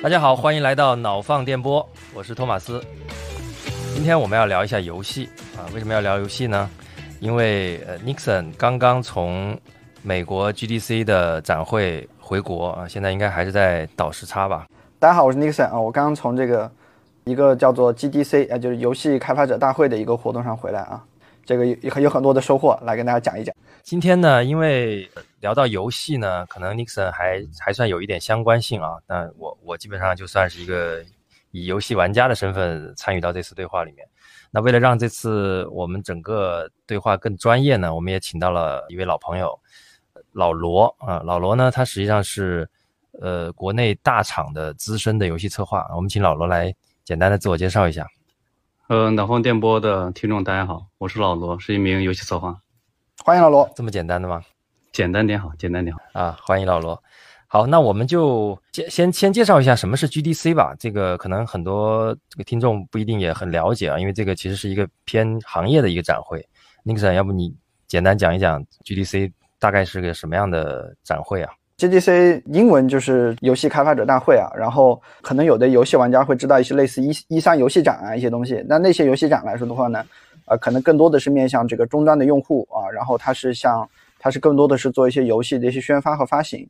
大家好，欢迎来到脑放电波，我是托马斯。今天我们要聊一下游戏啊，为什么要聊游戏呢？因为呃，Nixon 刚刚从美国 GDC 的展会回国啊，现在应该还是在倒时差吧。大家好，我是 Nixon 啊，我刚刚从这个一个叫做 GDC 啊，就是游戏开发者大会的一个活动上回来啊，这个有有很多的收获，来跟大家讲一讲。今天呢，因为聊到游戏呢，可能 Nixon 还还算有一点相关性啊。那我我基本上就算是一个以游戏玩家的身份参与到这次对话里面。那为了让这次我们整个对话更专业呢，我们也请到了一位老朋友老罗啊。老罗呢，他实际上是呃国内大厂的资深的游戏策划。我们请老罗来简单的自我介绍一下。呃，脑风电波的听众大家好，我是老罗，是一名游戏策划。欢迎老罗，这么简单的吗？简单点好，简单点好啊！欢迎老罗。好，那我们就先先先介绍一下什么是 GDC 吧。这个可能很多这个听众不一定也很了解啊，因为这个其实是一个偏行业的一个展会。Nixon，要不你简单讲一讲 GDC 大概是个什么样的展会啊？GDC 英文就是游戏开发者大会啊。然后可能有的游戏玩家会知道一些类似一一三游戏展啊一些东西。那那些游戏展来说的话呢？呃，可能更多的是面向这个终端的用户啊，然后它是像，它是更多的是做一些游戏的一些宣发和发行，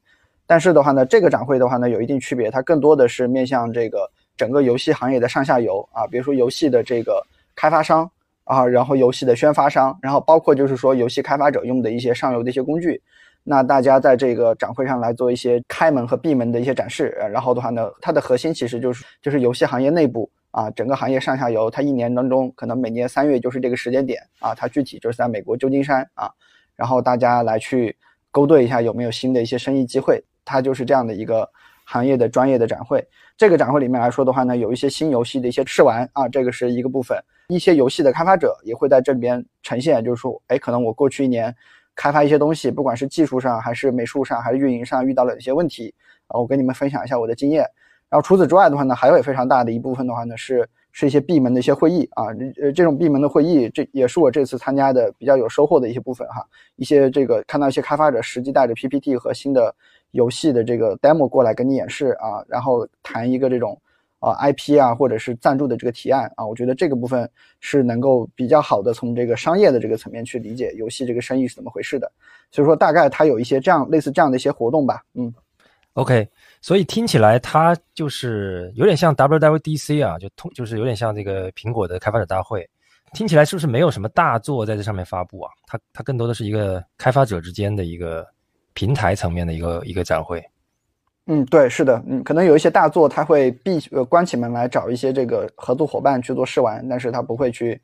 但是的话呢，这个展会的话呢，有一定区别，它更多的是面向这个整个游戏行业的上下游啊，比如说游戏的这个开发商啊，然后游戏的宣发商，然后包括就是说游戏开发者用的一些上游的一些工具，那大家在这个展会上来做一些开门和闭门的一些展示，然后的话呢，它的核心其实就是就是游戏行业内部。啊，整个行业上下游，它一年当中可能每年三月就是这个时间点啊，它具体就是在美国旧金山啊，然后大家来去勾兑一下有没有新的一些生意机会，它就是这样的一个行业的专业的展会。这个展会里面来说的话呢，有一些新游戏的一些试玩啊，这个是一个部分，一些游戏的开发者也会在这边呈现，就是说，哎，可能我过去一年开发一些东西，不管是技术上还是美术上还是运营上遇到了一些问题啊，我跟你们分享一下我的经验。然后除此之外的话呢，还有非常大的一部分的话呢，是是一些闭门的一些会议啊，呃，这种闭门的会议，这也是我这次参加的比较有收获的一些部分哈。一些这个看到一些开发者实际带着 PPT 和新的游戏的这个 demo 过来跟你演示啊，然后谈一个这种啊 IP 啊或者是赞助的这个提案啊，我觉得这个部分是能够比较好的从这个商业的这个层面去理解游戏这个生意是怎么回事的。所以说大概它有一些这样类似这样的一些活动吧，嗯，OK。所以听起来它就是有点像 WWDC 啊，就通就是有点像这个苹果的开发者大会。听起来是不是没有什么大作在这上面发布啊？它它更多的是一个开发者之间的一个平台层面的一个一个展会。嗯，对，是的，嗯，可能有一些大作它会闭呃关起门来找一些这个合作伙伴去做试玩，但是它不会去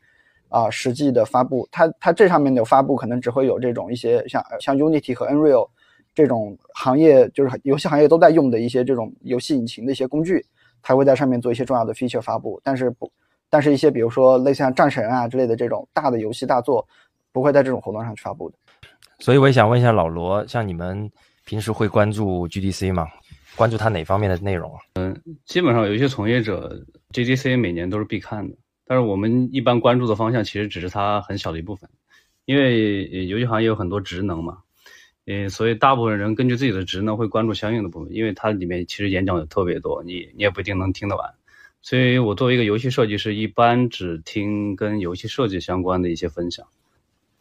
啊实际的发布。它它这上面的发布可能只会有这种一些像像 Unity 和 Unreal。这种行业就是游戏行业都在用的一些这种游戏引擎的一些工具，它会在上面做一些重要的 feature 发布，但是不，但是一些比如说类似像战神啊之类的这种大的游戏大作，不会在这种活动上去发布的。所以我也想问一下老罗，像你们平时会关注 GDC 吗？关注它哪方面的内容？嗯，基本上有一些从业者 GDC 每年都是必看的，但是我们一般关注的方向其实只是它很小的一部分，因为游戏行业有很多职能嘛。嗯，所以大部分人根据自己的职能会关注相应的部分，因为它里面其实演讲有特别多，你你也不一定能听得完。所以我作为一个游戏设计师，一般只听跟游戏设计相关的一些分享，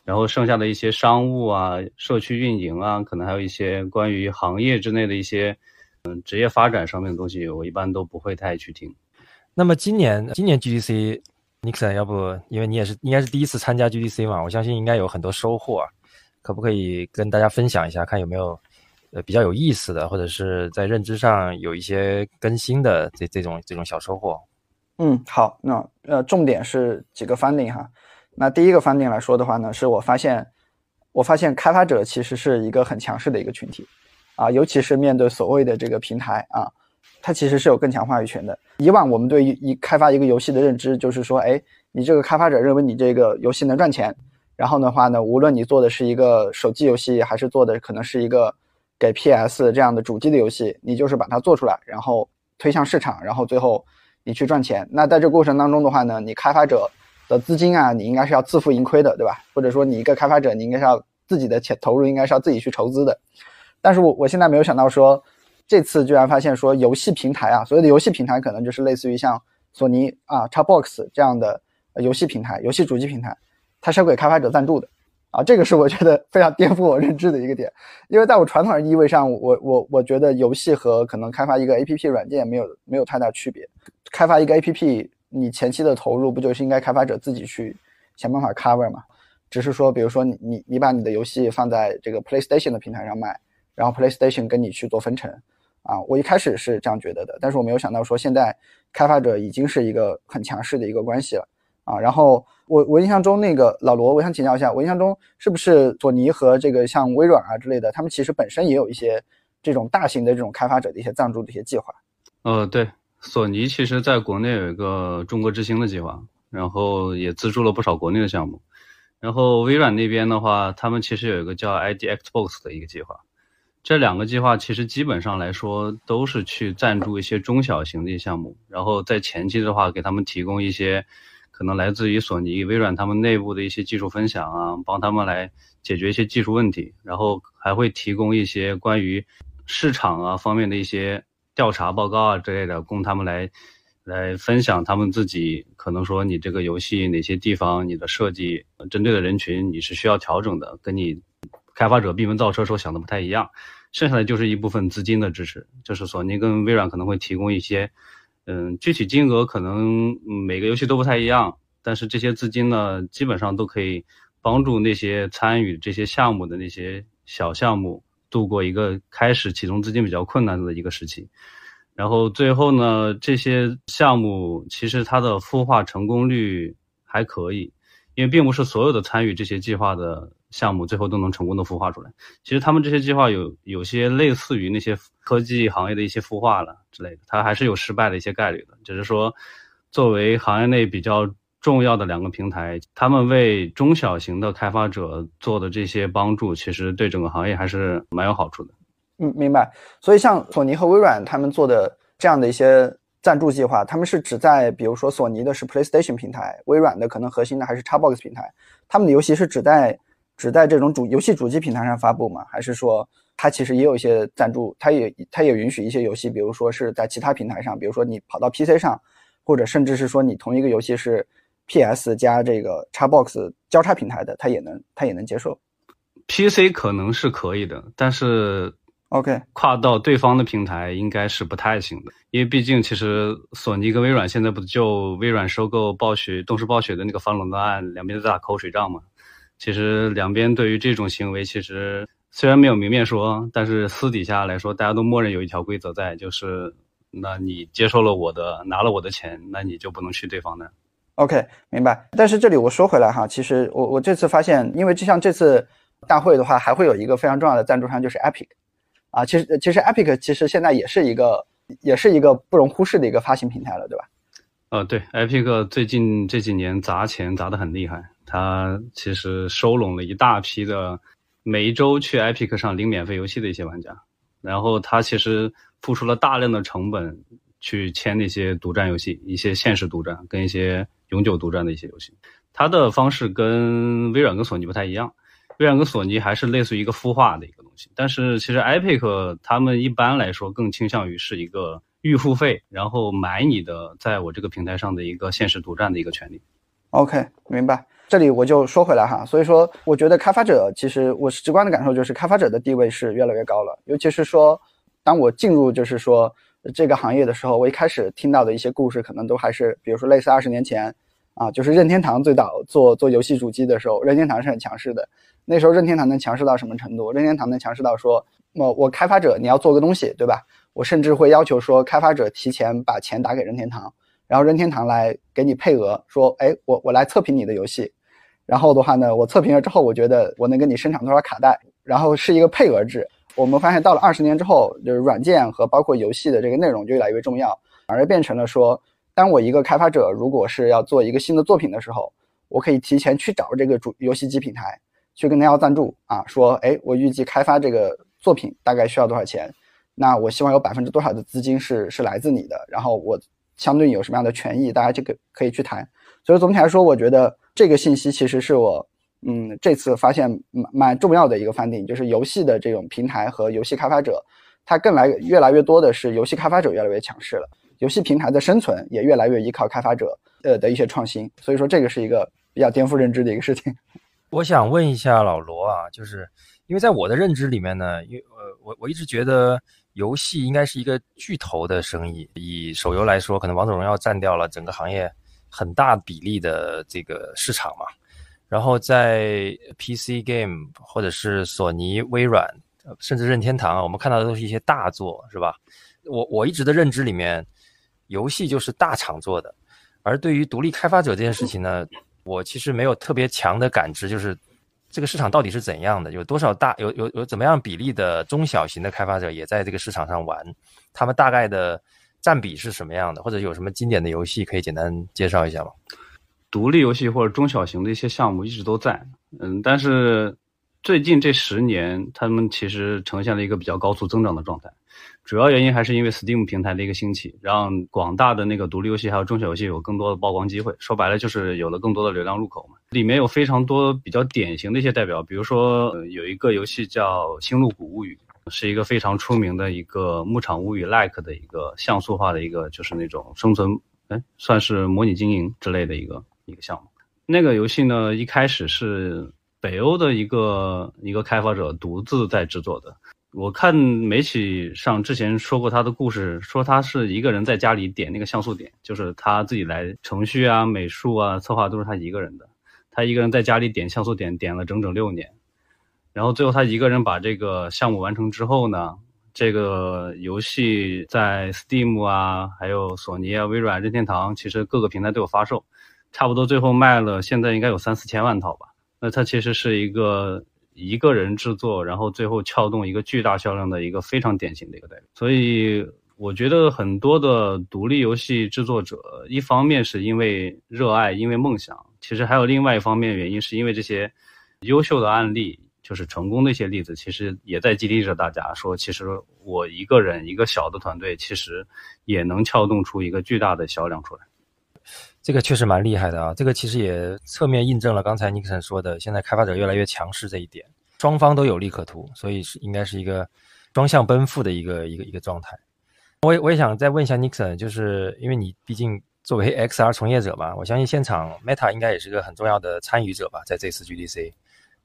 然后剩下的一些商务啊、社区运营啊，可能还有一些关于行业之内的一些嗯职业发展上面的东西，我一般都不会太去听。那么今年今年 GDC，Nixon，要不因为你也是应该是第一次参加 GDC 嘛，我相信应该有很多收获。可不可以跟大家分享一下，看有没有呃比较有意思的，或者是在认知上有一些更新的这这种这种小收获？嗯，好，那呃重点是几个 funding 哈。那第一个 funding 来说的话呢，是我发现我发现开发者其实是一个很强势的一个群体啊，尤其是面对所谓的这个平台啊，它其实是有更强话语权的。以往我们对于一开发一个游戏的认知就是说，哎，你这个开发者认为你这个游戏能赚钱。然后的话呢，无论你做的是一个手机游戏，还是做的可能是一个给 PS 这样的主机的游戏，你就是把它做出来，然后推向市场，然后最后你去赚钱。那在这过程当中的话呢，你开发者的资金啊，你应该是要自负盈亏的，对吧？或者说你一个开发者，你应该是要自己的钱投入应该是要自己去筹资的。但是我我现在没有想到说，这次居然发现说游戏平台啊，所谓的游戏平台可能就是类似于像索尼啊、Xbox 这样的游戏平台、游戏主机平台，它是要给开发者赞助的。啊，这个是我觉得 非常颠覆我认知的一个点，因为在我传统的意味上，我我我觉得游戏和可能开发一个 APP 软件没有没有太大区别，开发一个 APP，你前期的投入不就是应该开发者自己去想办法 cover 嘛？只是说，比如说你你你把你的游戏放在这个 PlayStation 的平台上卖，然后 PlayStation 跟你去做分成。啊，我一开始是这样觉得的，但是我没有想到说现在开发者已经是一个很强势的一个关系了啊。然后我我印象中那个老罗，我想请教一下，我印象中是不是索尼和这个像微软啊之类的，他们其实本身也有一些这种大型的这种开发者的一些赞助的一些计划？呃，对，索尼其实在国内有一个中国之星的计划，然后也资助了不少国内的项目。然后微软那边的话，他们其实有一个叫 ID Xbox 的一个计划。这两个计划其实基本上来说都是去赞助一些中小型的项目，然后在前期的话给他们提供一些可能来自于索尼、微软他们内部的一些技术分享啊，帮他们来解决一些技术问题，然后还会提供一些关于市场啊方面的一些调查报告啊之类的，供他们来来分享他们自己可能说你这个游戏哪些地方你的设计针对的人群你是需要调整的，跟你。开发者闭门造车时候想的不太一样，剩下的就是一部分资金的支持，就是索尼跟微软可能会提供一些，嗯，具体金额可能每个游戏都不太一样，但是这些资金呢，基本上都可以帮助那些参与这些项目的那些小项目度过一个开始启动资金比较困难的一个时期，然后最后呢，这些项目其实它的孵化成功率还可以，因为并不是所有的参与这些计划的。项目最后都能成功的孵化出来。其实他们这些计划有有些类似于那些科技行业的一些孵化了之类的，它还是有失败的一些概率的。只是说，作为行业内比较重要的两个平台，他们为中小型的开发者做的这些帮助，其实对整个行业还是蛮有好处的。嗯，明白。所以像索尼和微软他们做的这样的一些赞助计划，他们是只在比如说索尼的是 PlayStation 平台，微软的可能核心的还是 Xbox 平台，他们的游戏是只在。只在这种主游戏主机平台上发布吗？还是说它其实也有一些赞助？它也它也允许一些游戏，比如说是在其他平台上，比如说你跑到 PC 上，或者甚至是说你同一个游戏是 PS 加这个 Xbox 交叉平台的，它也能它也能接受。PC 可能是可以的，但是 OK 跨到对方的平台应该是不太行的，因为毕竟其实索尼跟微软现在不就微软收购暴雪、动视暴雪的那个反垄断案，两边在打口水仗嘛。其实两边对于这种行为，其实虽然没有明面说，但是私底下来说，大家都默认有一条规则在，就是那你接受了我的，拿了我的钱，那你就不能去对方那。OK，明白。但是这里我说回来哈，其实我我这次发现，因为就像这次大会的话，还会有一个非常重要的赞助商就是 Epic，啊，其实其实 Epic 其实现在也是一个也是一个不容忽视的一个发行平台了，对吧？呃，对，Epic 最近这几年砸钱砸得很厉害。他其实收拢了一大批的每一周去 Epic 上领免费游戏的一些玩家，然后他其实付出了大量的成本去签那些独占游戏，一些限时独占跟一些永久独占的一些游戏。他的方式跟微软跟索尼不太一样，微软跟索尼还是类似于一个孵化的一个东西，但是其实 Epic 他们一般来说更倾向于是一个预付费，然后买你的在我这个平台上的一个限时独占的一个权利。OK，明白。这里我就说回来哈，所以说我觉得开发者其实我是直观的感受就是开发者的地位是越来越高了，尤其是说当我进入就是说这个行业的时候，我一开始听到的一些故事可能都还是比如说类似二十年前啊，就是任天堂最早做做游戏主机的时候，任天堂是很强势的。那时候任天堂能强势到什么程度？任天堂能强势到说，我我开发者你要做个东西，对吧？我甚至会要求说开发者提前把钱打给任天堂，然后任天堂来给你配额，说哎我我来测评你的游戏。然后的话呢，我测评了之后，我觉得我能给你生产多少卡带，然后是一个配额制。我们发现到了二十年之后，就是软件和包括游戏的这个内容就越来越重要，反而变成了说，当我一个开发者如果是要做一个新的作品的时候，我可以提前去找这个主游戏机平台去跟他要赞助啊，说，哎，我预计开发这个作品大概需要多少钱，那我希望有百分之多少的资金是是来自你的，然后我相对有什么样的权益，大家这个可以去谈。所以总体来说，我觉得。这个信息其实是我，嗯，这次发现蛮蛮重要的一个 finding，就是游戏的这种平台和游戏开发者，它更来越来越多的是游戏开发者越来越强势了，游戏平台的生存也越来越依靠开发者呃的一些创新，所以说这个是一个比较颠覆认知的一个事情。我想问一下老罗啊，就是因为在我的认知里面呢，因呃我我一直觉得游戏应该是一个巨头的生意，以手游来说，可能王者荣耀占掉了整个行业很大比例的这个市场嘛。然后在 PC game 或者是索尼、微软，甚至任天堂，我们看到的都是一些大作，是吧？我我一直的认知里面，游戏就是大厂做的，而对于独立开发者这件事情呢？我其实没有特别强的感知，就是这个市场到底是怎样的，有多少大有有有怎么样比例的中小型的开发者也在这个市场上玩，他们大概的占比是什么样的，或者有什么经典的游戏可以简单介绍一下吗？独立游戏或者中小型的一些项目一直都在，嗯，但是最近这十年，他们其实呈现了一个比较高速增长的状态。主要原因还是因为 Steam 平台的一个兴起，让广大的那个独立游戏还有中小游戏有更多的曝光机会。说白了就是有了更多的流量入口嘛。里面有非常多比较典型的一些代表，比如说有一个游戏叫《星露谷物语》，是一个非常出名的一个牧场物语 like 的一个像素化的一个就是那种生存，哎，算是模拟经营之类的一个一个项目。那个游戏呢，一开始是北欧的一个一个开发者独自在制作的。我看媒体上之前说过他的故事，说他是一个人在家里点那个像素点，就是他自己来程序啊、美术啊、策划都是他一个人的。他一个人在家里点像素点，点了整整六年，然后最后他一个人把这个项目完成之后呢，这个游戏在 Steam 啊、还有索尼啊、微软、任天堂，其实各个平台都有发售，差不多最后卖了，现在应该有三四千万套吧。那它其实是一个。一个人制作，然后最后撬动一个巨大销量的一个非常典型的一个代表。所以我觉得很多的独立游戏制作者，一方面是因为热爱，因为梦想，其实还有另外一方面原因，是因为这些优秀的案例，就是成功的一些例子，其实也在激励着大家说，其实我一个人一个小的团队，其实也能撬动出一个巨大的销量出来。这个确实蛮厉害的啊！这个其实也侧面印证了刚才尼克森说的，现在开发者越来越强势这一点，双方都有利可图，所以是应该是一个双向奔赴的一个一个一个状态。我也我也想再问一下尼克森，就是因为你毕竟作为 XR 从业者嘛，我相信现场 Meta 应该也是个很重要的参与者吧，在这次 GDC，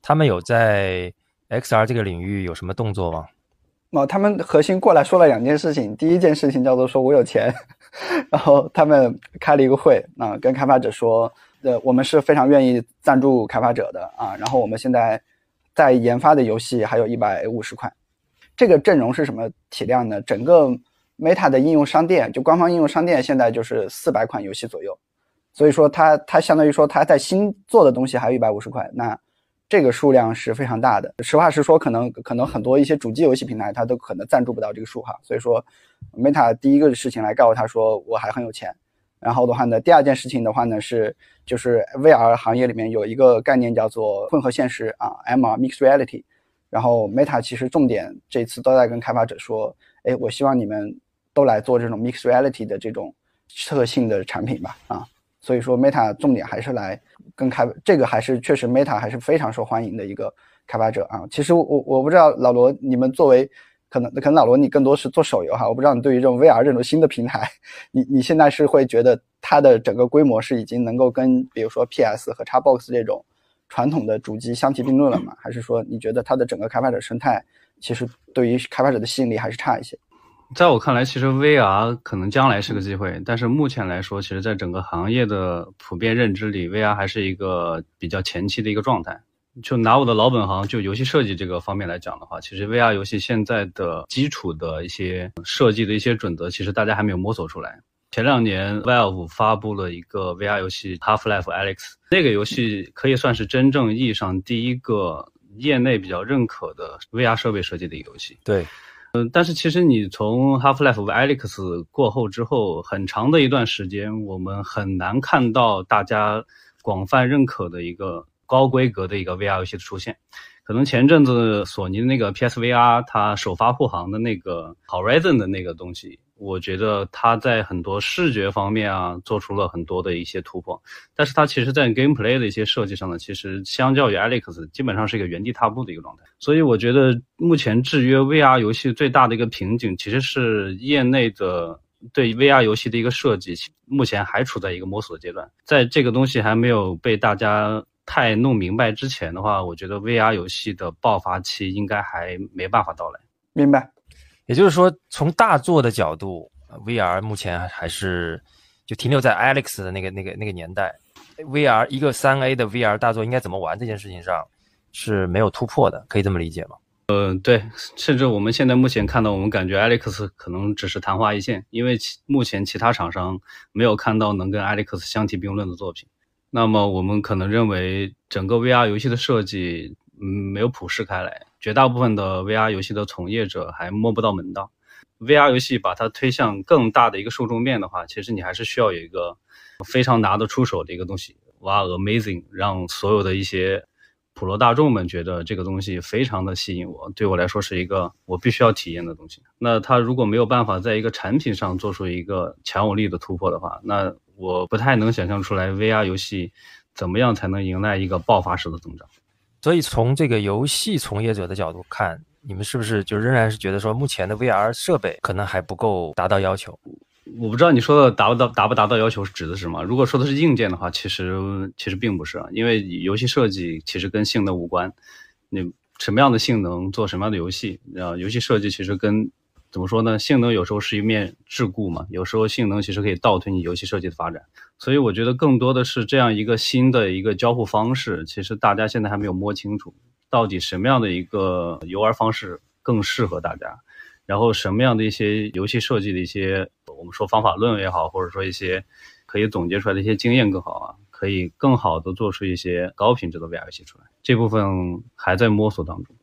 他们有在 XR 这个领域有什么动作吗？哦，他们核心过来说了两件事情，第一件事情叫做说我有钱。然后他们开了一个会啊，跟开发者说，呃，我们是非常愿意赞助开发者的啊。然后我们现在在研发的游戏还有一百五十款，这个阵容是什么体量呢？整个 Meta 的应用商店，就官方应用商店，现在就是四百款游戏左右。所以说，它它相当于说，它在新做的东西还有一百五十块，那这个数量是非常大的。实话实说，可能可能很多一些主机游戏平台，它都可能赞助不到这个数哈。所以说。Meta 第一个事情来告诉他说我还很有钱，然后的话呢，第二件事情的话呢是就是 VR 行业里面有一个概念叫做混合现实啊，MR Mixed Reality，然后 Meta 其实重点这次都在跟开发者说，哎，我希望你们都来做这种 Mixed Reality 的这种特性的产品吧啊，所以说 Meta 重点还是来跟开这个还是确实 Meta 还是非常受欢迎的一个开发者啊，其实我我不知道老罗你们作为。可能可能老罗你更多是做手游哈，我不知道你对于这种 VR 这种新的平台，你你现在是会觉得它的整个规模是已经能够跟比如说 PS 和 Xbox 这种传统的主机相提并论了吗？还是说你觉得它的整个开发者生态其实对于开发者的吸引力还是差一些？在我看来，其实 VR 可能将来是个机会，但是目前来说，其实在整个行业的普遍认知里，VR 还是一个比较前期的一个状态。就拿我的老本行，就游戏设计这个方面来讲的话，其实 VR 游戏现在的基础的一些设计的一些准则，其实大家还没有摸索出来。前两年 Valve 发布了一个 VR 游戏 Half-Life: Alyx，那个游戏可以算是真正意义上第一个业内比较认可的 VR 设备设计的一个游戏。对，嗯，但是其实你从 Half-Life: Alyx 过后之后，很长的一段时间，我们很难看到大家广泛认可的一个。高规格的一个 VR 游戏的出现，可能前阵子索尼的那个 PSVR 它首发护航的那个 Horizon 的那个东西，我觉得它在很多视觉方面啊，做出了很多的一些突破。但是它其实，在 gameplay 的一些设计上呢，其实相较于 Alex，基本上是一个原地踏步的一个状态。所以我觉得，目前制约 VR 游戏最大的一个瓶颈，其实是业内的对 VR 游戏的一个设计，目前还处在一个摸索阶段。在这个东西还没有被大家太弄明白之前的话，我觉得 VR 游戏的爆发期应该还没办法到来。明白。也就是说，从大作的角度，VR 目前还是就停留在 Alex 的那个、那个、那个年代。VR 一个三 A 的 VR 大作应该怎么玩这件事情上是没有突破的，可以这么理解吗？呃，对，甚至我们现在目前看到，我们感觉 Alex 可能只是昙花一现，因为其目前其他厂商没有看到能跟 Alex 相提并论的作品。那么我们可能认为整个 VR 游戏的设计，嗯，没有普适开来。绝大部分的 VR 游戏的从业者还摸不到门道。VR 游戏把它推向更大的一个受众面的话，其实你还是需要有一个非常拿得出手的一个东西，哇，amazing，让所有的一些普罗大众们觉得这个东西非常的吸引我，对我来说是一个我必须要体验的东西。那它如果没有办法在一个产品上做出一个强有力的突破的话，那我不太能想象出来 VR 游戏怎么样才能迎来一个爆发式的增长。所以从这个游戏从业者的角度看，你们是不是就仍然是觉得说，目前的 VR 设备可能还不够达到要求？我不知道你说的达不到达不达到要求是指的是什么？如果说的是硬件的话，其实其实并不是，因为游戏设计其实跟性能无关。你什么样的性能做什么样的游戏？啊，游戏设计其实跟怎么说呢？性能有时候是一面桎梏嘛，有时候性能其实可以倒推你游戏设计的发展。所以我觉得更多的是这样一个新的一个交互方式，其实大家现在还没有摸清楚，到底什么样的一个游玩方式更适合大家，然后什么样的一些游戏设计的一些我们说方法论也好，或者说一些可以总结出来的一些经验更好啊，可以更好的做出一些高品质的 VR 游戏出来。这部分还在摸索当中。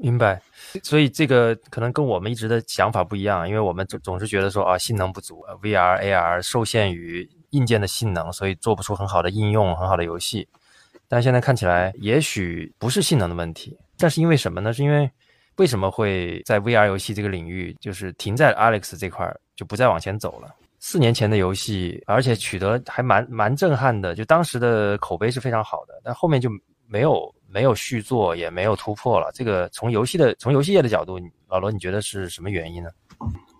明白，所以这个可能跟我们一直的想法不一样，因为我们总总是觉得说啊，性能不足，VR、AR 受限于硬件的性能，所以做不出很好的应用、很好的游戏。但现在看起来，也许不是性能的问题，但是因为什么呢？是因为为什么会在 VR 游戏这个领域，就是停在 Alex 这块儿，就不再往前走了？四年前的游戏，而且取得还蛮蛮震撼的，就当时的口碑是非常好的，但后面就没有。没有续作，也没有突破了。这个从游戏的从游戏业的角度，老罗，你觉得是什么原因呢？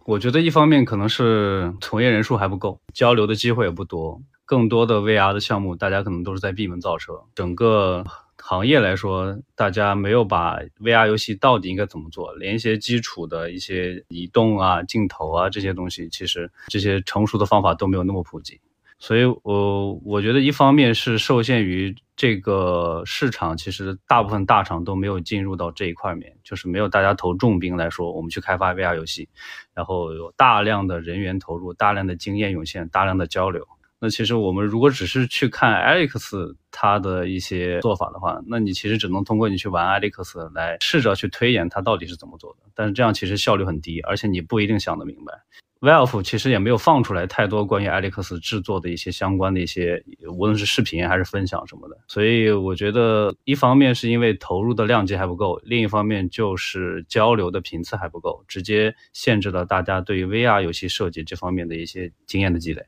我觉得一方面可能是从业人数还不够，交流的机会也不多。更多的 VR 的项目，大家可能都是在闭门造车。整个行业来说，大家没有把 VR 游戏到底应该怎么做，连一些基础的一些移动啊、镜头啊这些东西，其实这些成熟的方法都没有那么普及。所以，我我觉得一方面是受限于这个市场，其实大部分大厂都没有进入到这一块面，就是没有大家投重兵来说，我们去开发 VR 游戏，然后有大量的人员投入，大量的经验涌现，大量的交流。那其实我们如果只是去看 Alex 他的一些做法的话，那你其实只能通过你去玩 Alex 来试着去推演他到底是怎么做的，但是这样其实效率很低，而且你不一定想得明白。Valve 其实也没有放出来太多关于 Alex 制作的一些相关的一些，无论是视频还是分享什么的。所以我觉得，一方面是因为投入的量级还不够，另一方面就是交流的频次还不够，直接限制了大家对于 VR 游戏设计这方面的一些经验的积累。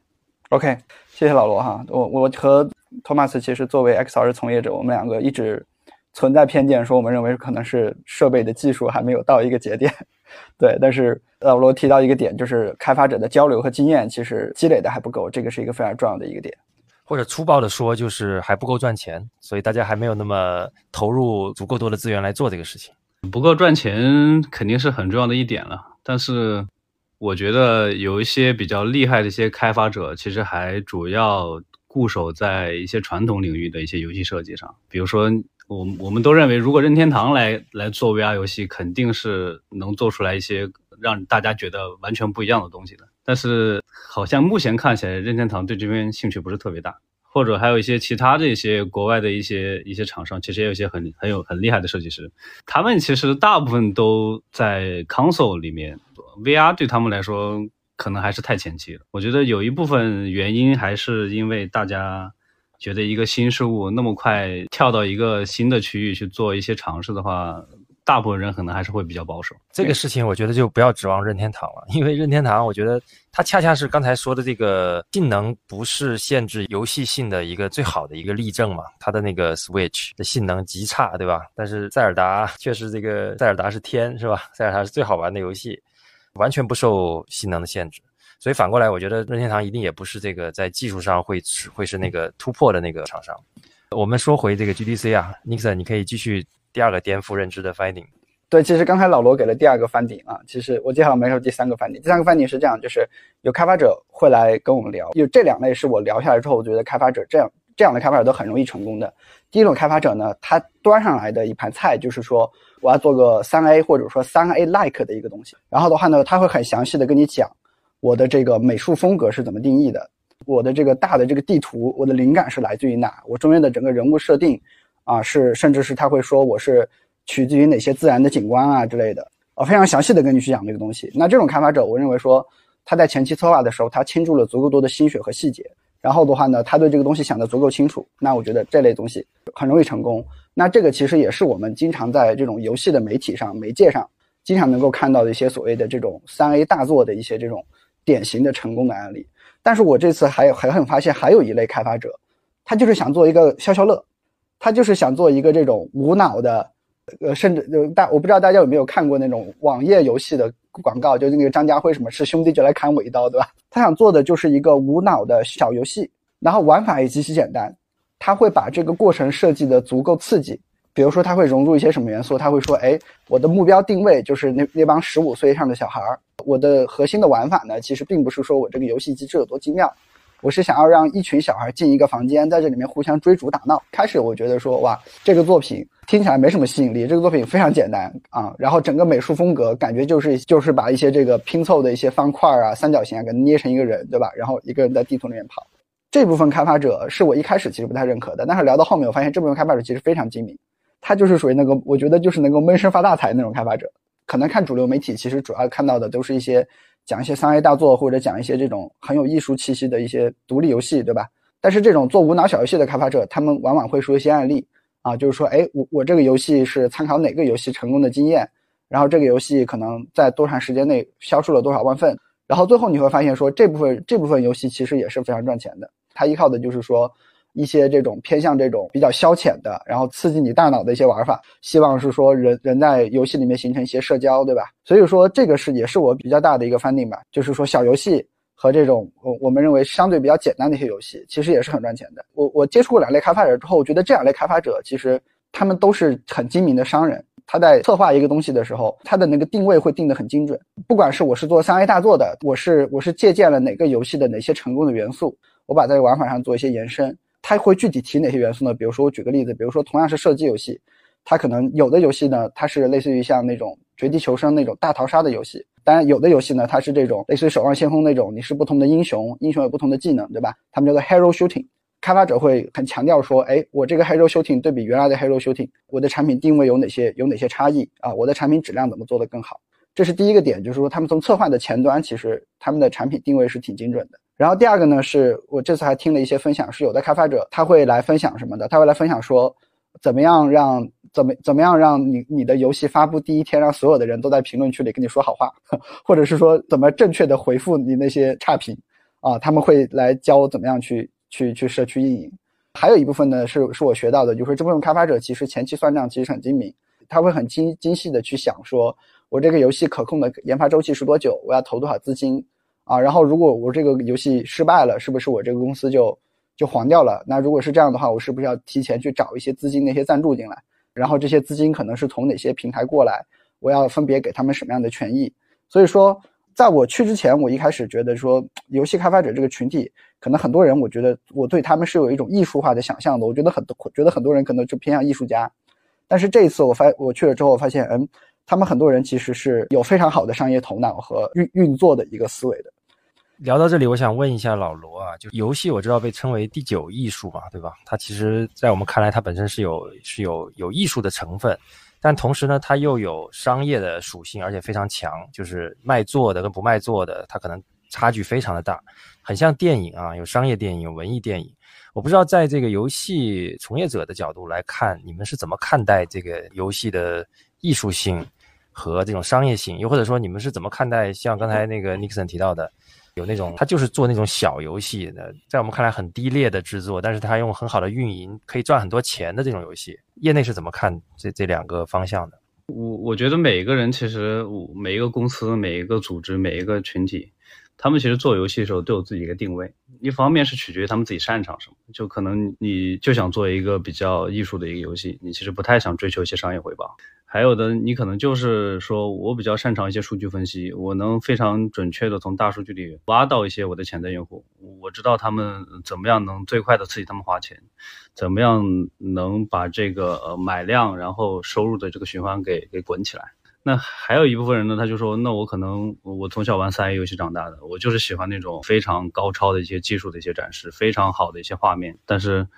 OK，谢谢老罗哈。我我和 Thomas 其实作为 XR 从业者，我们两个一直存在偏见，说我们认为可能是设备的技术还没有到一个节点。对，但是老罗提到一个点，就是开发者的交流和经验其实积累的还不够，这个是一个非常重要的一个点。或者粗暴的说，就是还不够赚钱，所以大家还没有那么投入足够多的资源来做这个事情。不够赚钱肯定是很重要的一点了，但是我觉得有一些比较厉害的一些开发者，其实还主要固守在一些传统领域的一些游戏设计上，比如说。我我们都认为，如果任天堂来来做 VR 游戏，肯定是能做出来一些让大家觉得完全不一样的东西的。但是，好像目前看起来，任天堂对这边兴趣不是特别大，或者还有一些其他的一些国外的一些一些厂商，其实也有一些很很有很厉害的设计师，他们其实大部分都在 console 里面，VR 对他们来说可能还是太前期了。我觉得有一部分原因还是因为大家。觉得一个新事物那么快跳到一个新的区域去做一些尝试的话，大部分人可能还是会比较保守。这个事情我觉得就不要指望任天堂了，因为任天堂我觉得它恰恰是刚才说的这个性能不是限制游戏性的一个最好的一个例证嘛。它的那个 Switch 的性能极差，对吧？但是塞尔达确实这个塞尔达是天，是吧？塞尔达是最好玩的游戏，完全不受性能的限制。所以反过来，我觉得任天堂一定也不是这个在技术上会会是那个突破的那个厂商。我们说回这个 GDC 啊，Nixon，你可以继续第二个颠覆认知的 finding。对，其实刚才老罗给了第二个 finding 啊，其实我接下来没说第三个 finding。第三个 finding 是这样，就是有开发者会来跟我们聊，有这两类是我聊下来之后，我觉得开发者这样这样的开发者都很容易成功的。第一种开发者呢，他端上来的一盘菜就是说我要做个三 A 或者说三 A like 的一个东西，然后的话呢，他会很详细的跟你讲我的这个美术风格是怎么定义的。我的这个大的这个地图，我的灵感是来自于哪？我中间的整个人物设定，啊，是甚至是他会说我是取自于哪些自然的景观啊之类的，啊，非常详细的跟你去讲这个东西。那这种开发者，我认为说他在前期策划的时候，他倾注了足够多的心血和细节，然后的话呢，他对这个东西想的足够清楚，那我觉得这类东西很容易成功。那这个其实也是我们经常在这种游戏的媒体上、媒介上，经常能够看到的一些所谓的这种三 A 大作的一些这种典型的成功的案例。但是我这次还有还很发现，还有一类开发者，他就是想做一个消消乐，他就是想做一个这种无脑的，呃，甚至就大我不知道大家有没有看过那种网页游戏的广告，就那个张家辉什么是兄弟就来砍我一刀，对吧？他想做的就是一个无脑的小游戏，然后玩法也极其简单，他会把这个过程设计的足够刺激，比如说他会融入一些什么元素，他会说，哎，我的目标定位就是那那帮十五岁以上的小孩儿。我的核心的玩法呢，其实并不是说我这个游戏机制有多精妙，我是想要让一群小孩进一个房间，在这里面互相追逐打闹。开始我觉得说，哇，这个作品听起来没什么吸引力，这个作品非常简单啊，然后整个美术风格感觉就是就是把一些这个拼凑的一些方块啊、三角形啊给捏成一个人，对吧？然后一个人在地图里面跑。这部分开发者是我一开始其实不太认可的，但是聊到后面，我发现这部分开发者其实非常精明，他就是属于那个我觉得就是能够闷声发大财那种开发者。可能看主流媒体，其实主要看到的都是一些讲一些三 A 大作，或者讲一些这种很有艺术气息的一些独立游戏，对吧？但是这种做无脑小游戏的开发者，他们往往会说一些案例啊，就是说，哎，我我这个游戏是参考哪个游戏成功的经验，然后这个游戏可能在多长时间内销售了多少万份，然后最后你会发现说，这部分这部分游戏其实也是非常赚钱的，它依靠的就是说。一些这种偏向这种比较消遣的，然后刺激你大脑的一些玩法，希望是说人人在游戏里面形成一些社交，对吧？所以说这个是也是我比较大的一个 finding 吧，就是说小游戏和这种我我们认为相对比较简单的一些游戏，其实也是很赚钱的。我我接触过两类开发者之后，我觉得这两类开发者其实他们都是很精明的商人。他在策划一个东西的时候，他的那个定位会定得很精准。不管是我是做三 A 大作的，我是我是借鉴了哪个游戏的哪些成功的元素，我把在玩法上做一些延伸。它会具体提哪些元素呢？比如说，我举个例子，比如说同样是射击游戏，它可能有的游戏呢，它是类似于像那种绝地求生那种大逃杀的游戏；当然，有的游戏呢，它是这种类似于守望先锋那种，你是不同的英雄，英雄有不同的技能，对吧？他们叫做 hero shooting。开发者会很强调说，哎，我这个 hero shooting 对比原来的 hero shooting，我的产品定位有哪些有哪些差异啊？我的产品质量怎么做得更好？这是第一个点，就是说他们从策划的前端，其实他们的产品定位是挺精准的。然后第二个呢，是我这次还听了一些分享，是有的开发者他会来分享什么的，他会来分享说，怎么样让怎么怎么样让你你的游戏发布第一天，让所有的人都在评论区里跟你说好话，或者是说怎么正确的回复你那些差评啊，他们会来教怎么样去去去社区运营。还有一部分呢，是是我学到的，就是这部分开发者其实前期算账其实很精明，他会很精精细的去想说，我这个游戏可控的研发周期是多久，我要投多少资金。啊，然后如果我这个游戏失败了，是不是我这个公司就就黄掉了？那如果是这样的话，我是不是要提前去找一些资金那些赞助进来？然后这些资金可能是从哪些平台过来？我要分别给他们什么样的权益？所以说，在我去之前，我一开始觉得说，游戏开发者这个群体，可能很多人，我觉得我对他们是有一种艺术化的想象的。我觉得很多，觉得很多人可能就偏向艺术家。但是这一次我发我去了之后，发现，嗯，他们很多人其实是有非常好的商业头脑和运运作的一个思维的。聊到这里，我想问一下老罗啊，就游戏我知道被称为第九艺术嘛，对吧？它其实，在我们看来，它本身是有是有有艺术的成分，但同时呢，它又有商业的属性，而且非常强，就是卖座的跟不卖座的，它可能差距非常的大，很像电影啊，有商业电影，有文艺电影。我不知道在这个游戏从业者的角度来看，你们是怎么看待这个游戏的艺术性和这种商业性？又或者说，你们是怎么看待像刚才那个 Nixon 提到的，有那种他就是做那种小游戏的，在我们看来很低劣的制作，但是他用很好的运营可以赚很多钱的这种游戏，业内是怎么看这这两个方向的？我我觉得每一个人其实，每一个公司、每一个组织、每一个群体。他们其实做游戏的时候都有自己一个定位，一方面是取决于他们自己擅长什么，就可能你就想做一个比较艺术的一个游戏，你其实不太想追求一些商业回报。还有的你可能就是说我比较擅长一些数据分析，我能非常准确的从大数据里挖到一些我的潜在用户，我知道他们怎么样能最快的刺激他们花钱，怎么样能把这个呃买量然后收入的这个循环给给滚起来。那还有一部分人呢，他就说，那我可能我从小玩三 A 游戏长大的，我就是喜欢那种非常高超的一些技术的一些展示，非常好的一些画面。但是，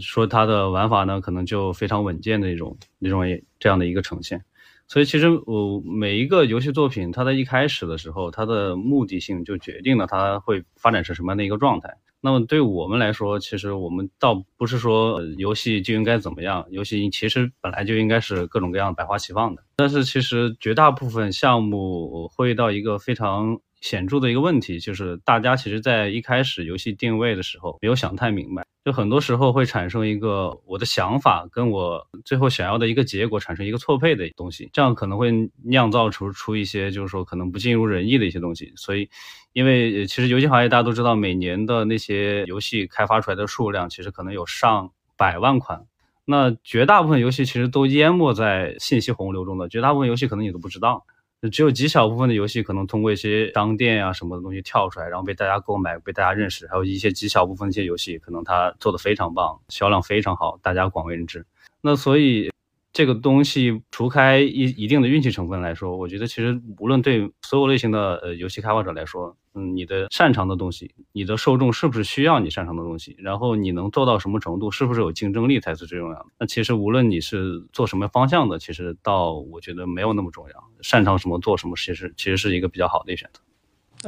说它的玩法呢，可能就非常稳健的一种那种这样的一个呈现。所以，其实我每一个游戏作品，它在一开始的时候，它的目的性就决定了它会发展成什么样的一个状态。那么对我们来说，其实我们倒不是说游戏就应该怎么样，游戏其实本来就应该是各种各样百花齐放的。但是其实绝大部分项目会遇到一个非常显著的一个问题，就是大家其实在一开始游戏定位的时候没有想太明白。就很多时候会产生一个我的想法跟我最后想要的一个结果产生一个错配的东西，这样可能会酿造出出一些就是说可能不尽如人意的一些东西。所以，因为其实游戏行业大家都知道，每年的那些游戏开发出来的数量其实可能有上百万款，那绝大部分游戏其实都淹没在信息洪流中的，绝大部分游戏可能你都不知道。只有极小部分的游戏可能通过一些商店啊什么的东西跳出来，然后被大家购买、被大家认识。还有一些极小部分一些游戏，可能它做的非常棒，销量非常好，大家广为人知。那所以。这个东西除开一一定的运气成分来说，我觉得其实无论对所有类型的呃游戏开发者来说，嗯，你的擅长的东西，你的受众是不是需要你擅长的东西，然后你能做到什么程度，是不是有竞争力才是最重要的。那其实无论你是做什么方向的，其实倒我觉得没有那么重要，擅长什么做什么，其实其实是一个比较好的选择。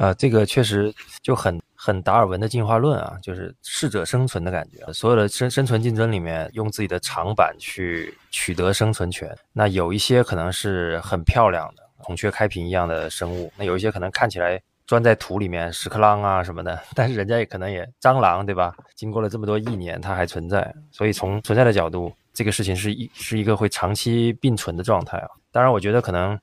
啊，这个确实就很很达尔文的进化论啊，就是适者生存的感觉。所有的生生存竞争里面，用自己的长板去取得生存权。那有一些可能是很漂亮的孔雀开屏一样的生物，那有一些可能看起来钻在土里面屎壳郎啊什么的，但是人家也可能也蟑螂对吧？经过了这么多亿年，它还存在。所以从存在的角度，这个事情是一是一个会长期并存的状态啊。当然，我觉得可能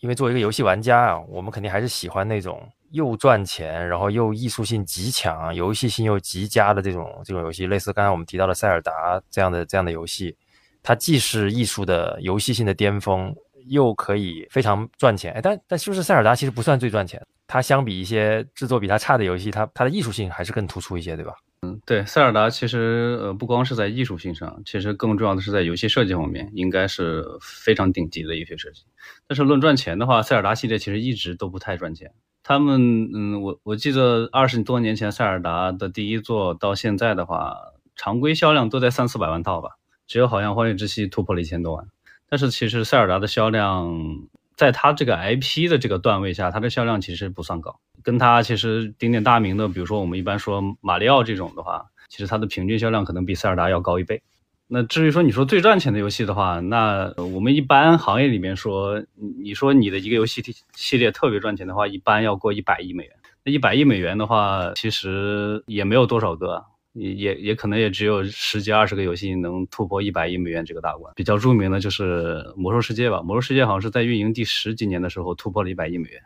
因为作为一个游戏玩家啊，我们肯定还是喜欢那种。又赚钱，然后又艺术性极强、游戏性又极佳的这种这种游戏，类似刚才我们提到的塞尔达这样的这样的游戏，它既是艺术的游戏性的巅峰，又可以非常赚钱。哎，但但是不是塞尔达其实不算最赚钱？它相比一些制作比它差的游戏，它它的艺术性还是更突出一些，对吧？嗯，对，塞尔达其实呃不光是在艺术性上，其实更重要的是在游戏设计方面，应该是非常顶级的游戏设计。但是论赚钱的话，塞尔达系列其实一直都不太赚钱。他们嗯，我我记得二十多年前塞尔达的第一作到现在的话，常规销量都在三四百万套吧，只有好像荒野之息突破了一千多万。但是其实塞尔达的销量，在它这个 IP 的这个段位下，它的销量其实不算高，跟它其实鼎鼎大名的，比如说我们一般说马里奥这种的话，其实它的平均销量可能比塞尔达要高一倍。那至于说你说最赚钱的游戏的话，那我们一般行业里面说，你说你的一个游戏系列特别赚钱的话，一般要过一百亿美元。那一百亿美元的话，其实也没有多少个，也也可能也只有十几二十个游戏能突破一百亿美元这个大关。比较著名的就是《魔兽世界》吧，《魔兽世界》好像是在运营第十几年的时候突破了一百亿美元。